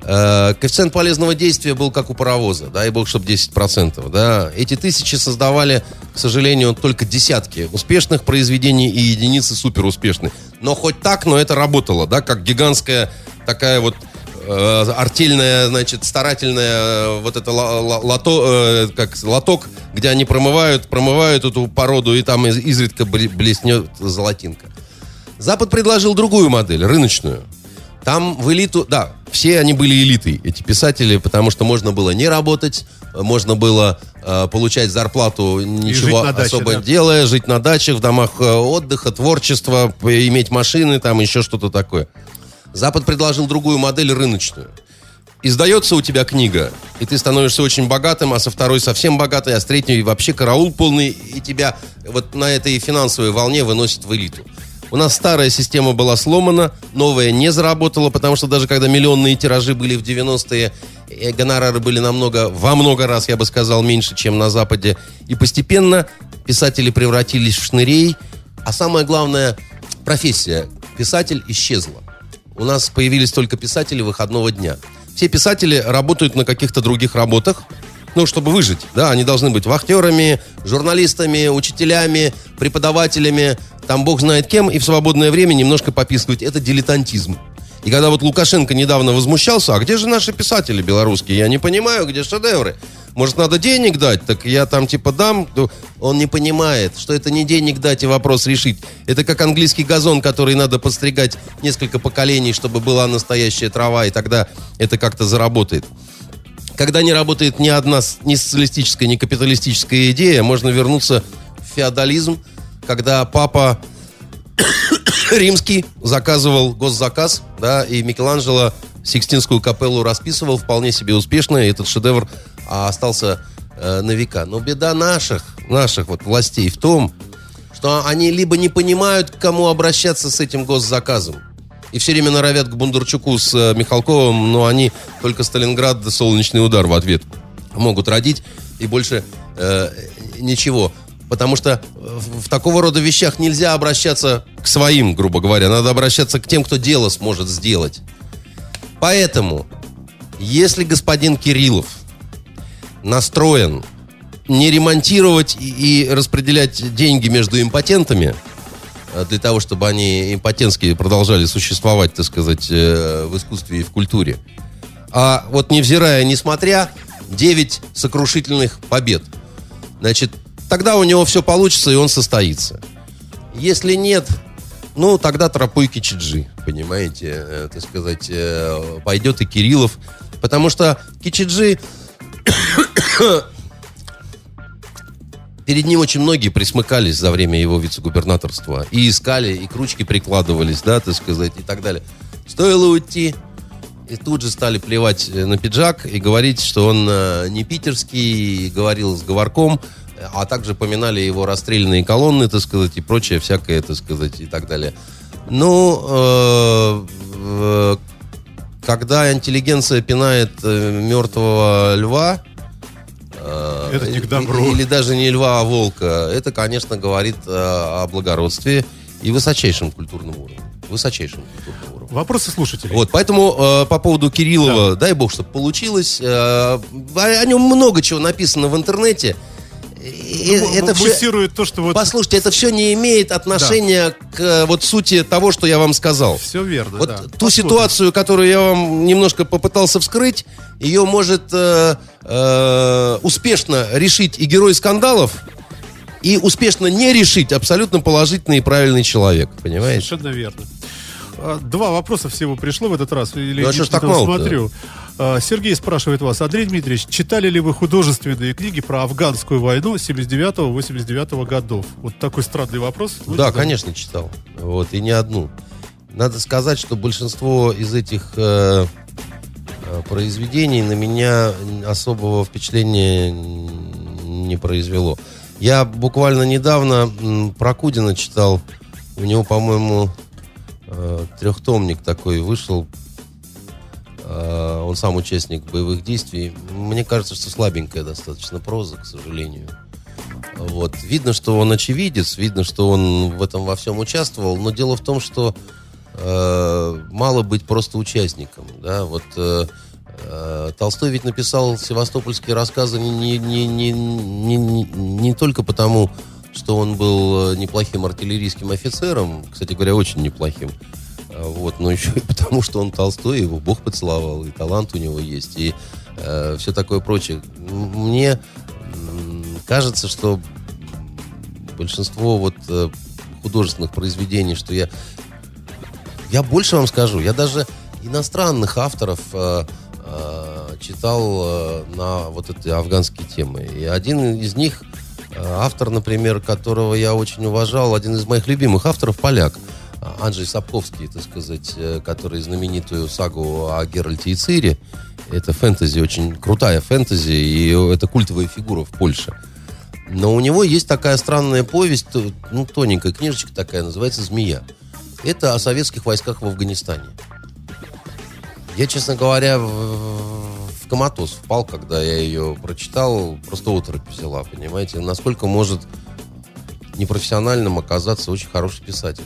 Э, коэффициент полезного действия был как у паровоза, дай бог, чтобы 10%. Да. Эти тысячи создавали, к сожалению, только десятки успешных произведений и единицы суперуспешных. Но хоть так, но это работало, да, как гигантская такая вот э, артельная, значит, старательная э, вот это лото, э, как лоток, где они промывают, промывают эту породу, и там изредка блеснет золотинка. Запад предложил другую модель, рыночную. Там в элиту, да, все они были элитой, эти писатели, потому что можно было не работать, можно было э, получать зарплату, ничего даче, особо да. делая, жить на дачах, в домах отдыха, творчества, иметь машины, там еще что-то такое. Запад предложил другую модель рыночную. Издается у тебя книга, и ты становишься очень богатым, а со второй совсем богатый, а с третьей вообще караул полный, и тебя вот на этой финансовой волне выносит в элиту. У нас старая система была сломана, новая не заработала, потому что даже когда миллионные тиражи были в 90-е, э, гонорары были намного, во много раз, я бы сказал, меньше, чем на Западе. И постепенно писатели превратились в шнырей, а самое главное, профессия писатель исчезла. У нас появились только писатели выходного дня. Все писатели работают на каких-то других работах, ну, чтобы выжить, да, они должны быть вахтерами, журналистами, учителями, преподавателями, там бог знает кем, и в свободное время немножко пописывать. Это дилетантизм. И когда вот Лукашенко недавно возмущался, а где же наши писатели белорусские? Я не понимаю, где шедевры. Может, надо денег дать? Так я там типа дам. Он не понимает, что это не денег дать и вопрос решить. Это как английский газон, который надо подстригать несколько поколений, чтобы была настоящая трава, и тогда это как-то заработает. Когда не работает ни одна ни социалистическая, ни капиталистическая идея, можно вернуться в феодализм, когда папа римский заказывал госзаказ, да, и Микеланджело Сикстинскую капеллу расписывал вполне себе успешно, и этот шедевр а, остался э, на века. Но беда наших, наших вот властей в том, что они либо не понимают, к кому обращаться с этим госзаказом, и все время норовят к Бондарчуку с э, Михалковым, но они только Сталинград да солнечный удар в ответ могут родить, и больше э, ничего. Потому что в, в такого рода вещах нельзя обращаться к своим, грубо говоря. Надо обращаться к тем, кто дело сможет сделать. Поэтому, если господин Кириллов настроен не ремонтировать и, и распределять деньги между импотентами, э, для того, чтобы они импотентские продолжали существовать, так сказать, э, в искусстве и в культуре. А вот невзирая, несмотря, 9 сокрушительных побед. Значит, тогда у него все получится, и он состоится. Если нет, ну, тогда тропой Кичиджи, понимаете, э, так сказать, э, пойдет и Кириллов. Потому что Кичиджи... *coughs* Перед ним очень многие присмыкались за время его вице-губернаторства. И искали, и кручки прикладывались, да, так сказать, и так далее. Стоило уйти, и тут же стали плевать э, на пиджак и говорить, что он э, не питерский, говорил с говорком, а также поминали его расстрелянные колонны, так сказать, и прочее всякое, так сказать, и так далее. Ну, э, когда интеллигенция пинает э, мертвого льва, э, это не к добру. Или, даже не льва, а волка, это, конечно, говорит о благородстве и высочайшем культурном уровне. Высочайшем культурном уровне. Вопросы слушателей. Вот, поэтому э, по поводу Кириллова, да. дай бог, чтобы получилось. Э, о нем много чего написано в интернете. Ну, это все, то, что вот... Послушайте, это все не имеет отношения да. к э, вот сути того, что я вам сказал. Все верно, Вот да. ту Посмотрим. ситуацию, которую я вам немножко попытался вскрыть, ее может э, э, успешно решить и герой скандалов, и успешно не решить абсолютно положительный и правильный человек, понимаете? Совершенно верно. А, Два вопроса всего пришло в этот раз. Или Ну, а что ж так смотрю. А, Сергей спрашивает вас, Андрей Дмитриевич, читали ли вы художественные книги про афганскую войну 79-89 годов? Вот такой странный вопрос. Вы Да, читали? конечно, читал. Вот, и не одну. Надо сказать, что большинство из этих э, э, произведений на меня особого впечатления не произвело. Я буквально недавно про Кудина читал. У него, по-моему, э, трехтомник такой вышел. Э, он сам участник боевых действий. Мне кажется, что слабенькая достаточно проза, к сожалению. Вот. Видно, что он очевидец, видно, что он в этом во всем участвовал, но дело в том, что э, мало быть просто участником. Да? Вот, э, э, Толстой ведь написал севастопольские рассказы не, не, не, не, не, не- не только потому, что он был э, неплохим артиллерийским офицером, кстати говоря, очень неплохим, а, вот, но *laughs* еще и потому, что он Толстой, его Бог поцеловал, и талант у него есть, и все такое прочее. Мне кажется, что большинство вот э, художественных произведений, что я... Я больше вам скажу, я даже иностранных авторов э, э, читал э, на вот эти афганские темы. И один из них, э, автор, например, которого я очень уважал, один из моих любимых авторов, поляк, а, Анджей Сапковский, так сказать, э, который знаменитую сагу о Геральте и Цире. Это фэнтези, очень крутая фэнтези, и это культовая фигура в Польше. Но у него есть такая странная повесть, то- ну, тоненькая книжечка такая, называется «Змея». Это о советских войсках в Афганистане. Я, честно говоря, коматоз впал, когда я ее прочитал, просто отрыв взяла, понимаете? Насколько может непрофессиональным оказаться очень хороший писатель.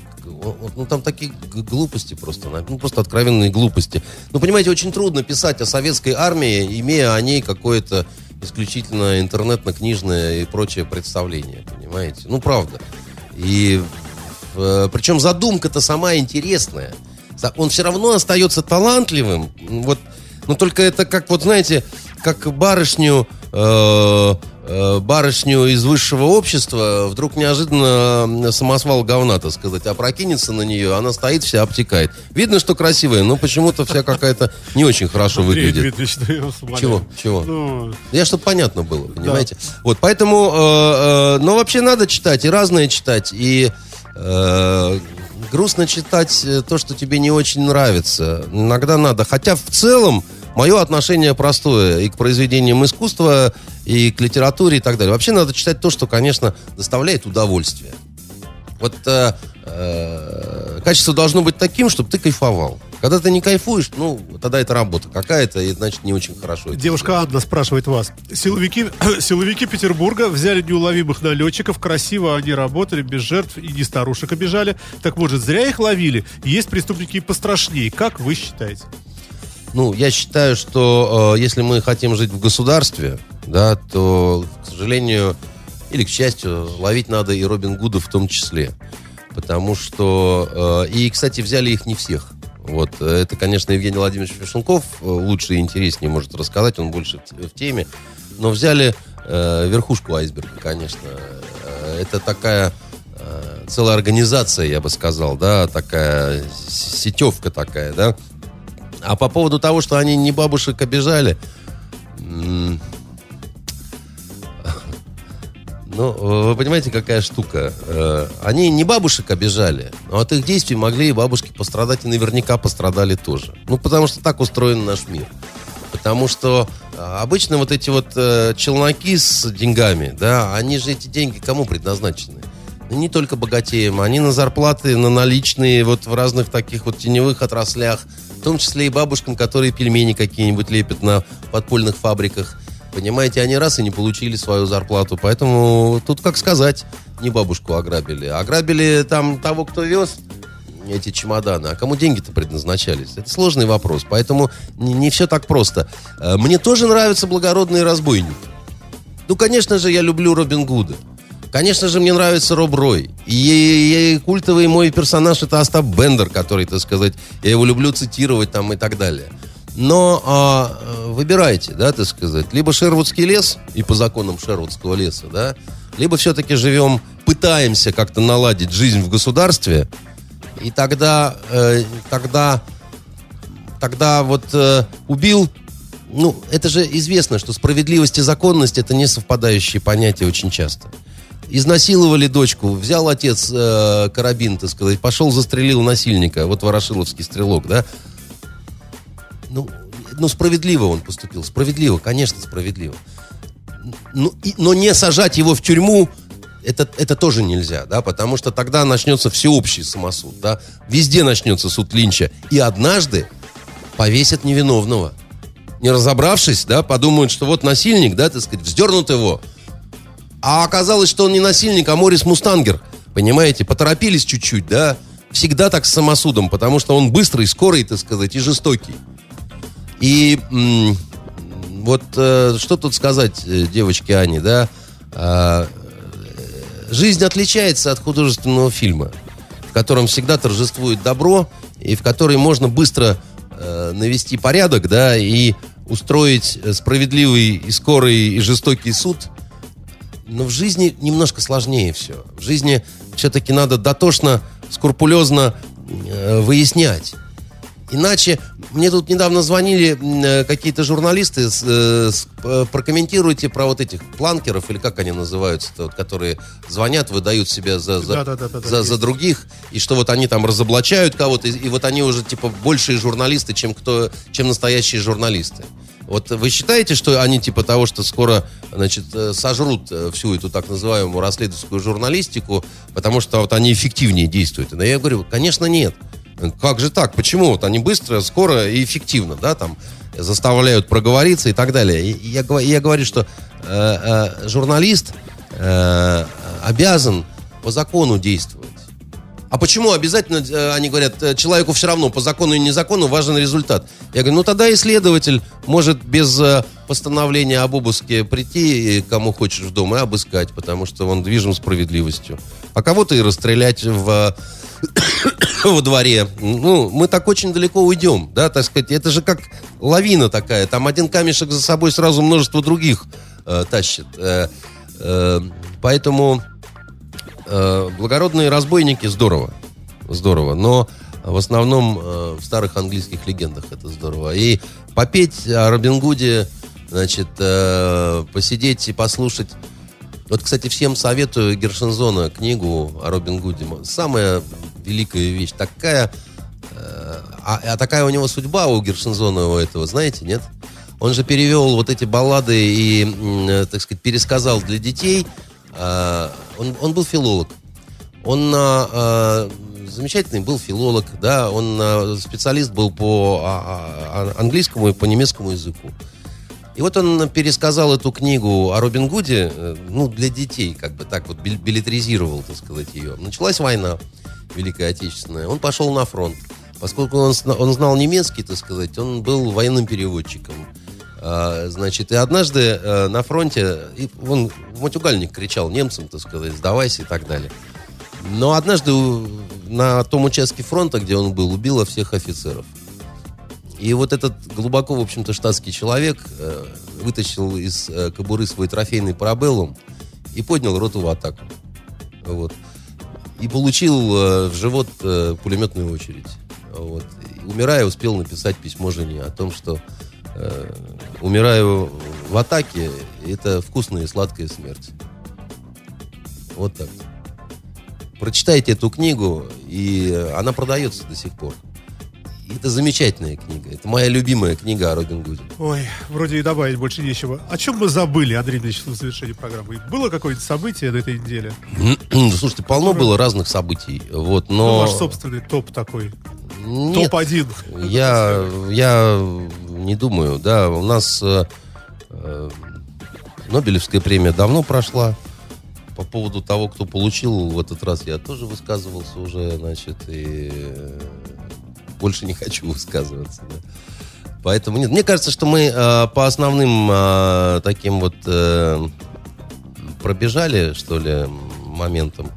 Ну, там такие глупости просто, ну, просто откровенные глупости. Ну, понимаете, очень трудно писать о советской армии, имея о ней какое-то исключительно интернетно-книжное и прочее представление, понимаете? Ну, правда. И э, причем задумка-то сама интересная. Он все равно остается талантливым. Вот, но только это как, вот знаете, как барышню, э, э, барышню из высшего общества вдруг неожиданно самосвал говна, так сказать, опрокинется на нее, она стоит вся обтекает. Видно, что красивая, но почему-то вся какая-то не очень хорошо выглядит. Чего? Чего? Ну, Я, чтобы понятно было, понимаете? Вот, поэтому, э, э, но вообще надо читать, и разное читать, и э, грустно читать э, то, что тебе не очень нравится. Иногда надо. Хотя в целом мое отношение простое и к произведениям искусства, и к литературе, и так далее. Вообще надо читать то, что, конечно, доставляет удовольствие. Вот э, э, качество должно быть таким, чтобы ты кайфовал. Когда ты не кайфуешь, ну, тогда это работа какая-то, и значит не очень хорошо. Девушка Анна спрашивает вас. Силовики, *clears throat* силовики Петербурга взяли неуловимых налетчиков. Красиво они работали, без жертв и не старушек обижали. Так может, зря их ловили? Есть преступники и пострашнее. Как вы считаете? Ну, я считаю, что э, если мы хотим жить в государстве, да, то, к сожалению, или к счастью, ловить надо и Робин Гуда в том числе. Потому что... э, и, кстати, взяли их не всех. Вот. э, Это, конечно, Евгений Владимирович Фишенков э, лучше и интереснее может рассказать, он больше в, теме. Но взяли э, верхушку айсберга, конечно. Э, Это такая э, целая организация, я бы сказал, да, такая сетевка такая, да. А по поводу того, что они не бабушек обижали, ну, вы понимаете, какая штука? Э, Они не бабушек обижали, но от их действий могли и бабушки пострадать, и наверняка пострадали тоже. Ну, потому что так устроен наш мир. Потому что э, обычно вот эти вот э, челноки с деньгами, да, они же эти деньги кому предназначены? Ну, Не только богатеям, они на зарплаты, на наличные, вот в разных таких вот теневых отраслях, в том числе и бабушкам, которые пельмени какие-нибудь лепят на подпольных фабриках. Понимаете, они раз и не получили свою зарплату. Поэтому тут, как сказать, не бабушку ограбили. Ограбили там того, кто вез эти чемоданы. А кому деньги-то предназначались? Это сложный вопрос. Поэтому не, не все так просто. Э, Мне тоже нравятся благородные разбойники. Ну, конечно же, я люблю Робин Гуда. Конечно же, мне нравится Роб Рой. И, и культовый мой персонаж это Остап Бендер, который, так сказать, я его люблю цитировать там и так далее. Но а, э, выбирайте, да, так сказать, либо Шервудский лес и по законам Шервудского леса, да, либо все-таки живем, пытаемся как-то наладить жизнь в государстве, И тогда, э, тогда, тогда вот э, убил ну, это же известно, что справедливость и законность это не совпадающие понятия очень часто. Изнасиловали дочку, взял отец э, карабин, так сказать, пошел застрелил насильника, вот Ворошиловский стрелок, да? Ну, ну, справедливо он поступил, справедливо, конечно, справедливо. Ну, и, но не сажать его в тюрьму, это, это тоже нельзя, да, потому что тогда начнется всеобщий самосуд, да, везде начнется суд Линча, и однажды повесят невиновного не разобравшись, да, подумают, что вот насильник, да, так сказать, вздернут его. А оказалось, что он не насильник, а Морис Мустангер. Понимаете, поторопились чуть-чуть, да. Всегда так с самосудом, потому что он быстрый, скорый, так сказать, и жестокий. И м- вот э, что тут сказать э, девочке Ане, да? А, э, жизнь отличается от художественного фильма, в котором всегда торжествует добро, и в которой можно быстро э, навести порядок, да, и устроить э, справедливый и скорый и жестокий суд. Но в жизни немножко сложнее все. В жизни все-таки надо дотошно, скрупулезно э, выяснять. Иначе, мне тут недавно звонили э, какие-то журналисты, с, э, с, э, прокомментируйте про вот этих планкеров, или как они называются, которые звонят, выдают себя за, за, Да, да, да, за, за других, и что вот они там разоблачают кого-то, и, и вот они уже типа большие журналисты, чем, кто, чем настоящие журналисты. Вот вы считаете, что они типа того, что скоро, значит, сожрут всю эту так называемую расследовательскую журналистику, потому что вот они эффективнее действуют? Но я говорю, конечно, нет. Как же так? Почему? Вот они быстро, скоро и эффективно, да, там заставляют проговориться и так далее. И я, я говорю, что э, э, журналист э, обязан по закону действовать. А почему обязательно, э, они говорят, э, человеку все равно, по закону и незакону важен результат? Я говорю, ну тогда и следователь может без э, постановления об обыске прийти, кому хочешь в дом, и обыскать, потому что он движим справедливостью. А кого-то и расстрелять в, *coughs* во дворе. Ну, мы так очень далеко уйдем, да, так сказать. Это же как лавина такая. Там один камешек за собой сразу множество других э, тащит. Э, э, поэтому э, благородные разбойники здорово. Здорово. Но в основном э, в старых английских легендах это здорово. И попеть о Робин Гуде, значит, э, посидеть и послушать. Вот, кстати, всем советую Гершензона книгу о Робин Гуде. Самая великая вещь. Такая... э, а, а такая у него судьба у Гершензона у этого, знаете, нет? Он же перевел вот эти баллады и, э, так сказать, пересказал для детей. А, Он, он был филолог. Он а, а, замечательный был филолог, да, он а, специалист был по а, а, английскому и по немецкому языку. И вот он пересказал эту книгу о Робин Гуде, э, ну, для детей, как бы так вот, бил- билетризировал, так сказать, ее. Началась война Великая Отечественная, он пошел на фронт. Поскольку он, он знал немецкий, так сказать, он был военным переводчиком. А, значит, и однажды э, на фронте, и он матюгальник кричал немцам, так сказать, сдавайся и так далее. Но однажды на том участке фронта, где он был, убило всех офицеров. И вот этот глубоко, в общем-то, штатский человек э, вытащил из э, кобуры свой трофейный парабеллум и поднял роту в атаку. Вот. И получил э, в живот э, пулеметную очередь. Вот. И, умирая, успел написать письмо жене о том, что умираю в атаке, это вкусная и сладкая смерть. Вот так. Прочитайте эту книгу, и она продается до сих пор. Это замечательная книга. Это моя любимая книга о Робин Гуде. Ой, вроде и добавить больше нечего. О чем мы забыли, Андрей Ильич, в завершении программы? Было какое-то событие на этой неделе? *clears throat* Слушайте, полно было разных событий. Вот, Ну, но... ваш собственный топ такой. Нет, Топ-1. Я, я не думаю, да, у нас э, э, Нобелевская премия давно прошла. По поводу того, кто получил в этот раз, я тоже высказывался уже, значит, и э, больше не хочу высказываться. да. Поэтому нет, мне кажется, что мы э, по основным э, таким вот э, пробежали, что ли, моментам.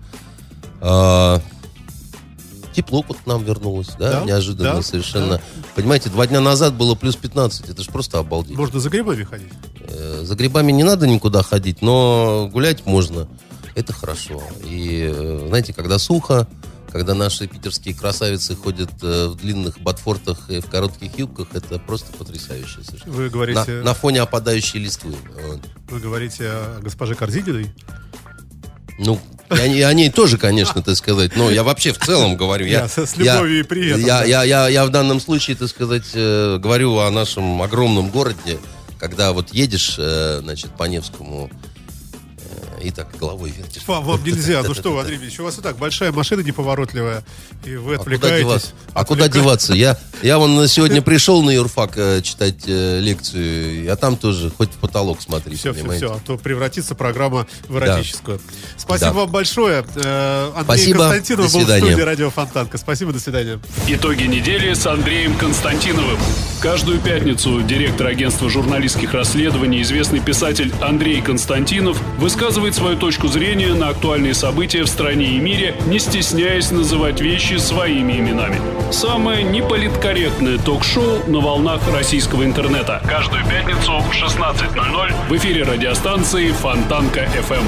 Тепло вот к нам вернулось, да, Да, неожиданно да, совершенно. да. Понимаете, два дня назад было плюс 15, это же просто обалдеть. Можно за грибами ходить. Э, За грибами не надо никуда ходить, но гулять можно. Это хорошо. И, э, знаете, когда сухо, когда наши питерские красавицы ходят э, в длинных ботфортах и в коротких юбках, это просто потрясающе совершенно. Вы говорите, На, на фоне опадающей листвы. Вы говорите о госпоже Корзининой? Ну, и о, ней- тоже, конечно, так сказать, но я вообще в целом говорю. Я, Я с- любовью я- и приветом, Я, да. я, я, я в данном случае, так сказать, э, говорю о нашем огромном городе, когда вот едешь, э, значит, по Невскому и так головой вертишь. Вам, вам нельзя. Ну *laughs* что, вы, Андрей Ильич, у вас и так большая машина неповоротливая, и вы А отвлекаетесь. а куда деваться? Я, я вон сегодня *laughs* пришел на юрфак э, читать э, лекцию, а там тоже хоть в потолок смотри, Все, все, понимаете? все, а то превратится программа в эротическую. Спасибо вам большое. Э, Андрей Спасибо. Константинов До был в свидания. студии Радио Фонтанка. Спасибо, до свидания. Итоги недели с Андреем Константиновым. Каждую пятницу директор агентства журналистских расследований, известный писатель Андрей Константинов высказывает свою точку зрения на актуальные события в стране и мире, не стесняясь называть вещи своими именами. Самое неполиткорректное ток-шоу на волнах российского интернета. Каждую пятницу в 16.00 в эфире радиостанции Фонтанка FM.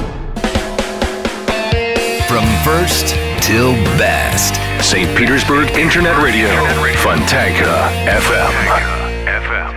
From first till best. St. Petersburg Internet Radio. Fontanka FM.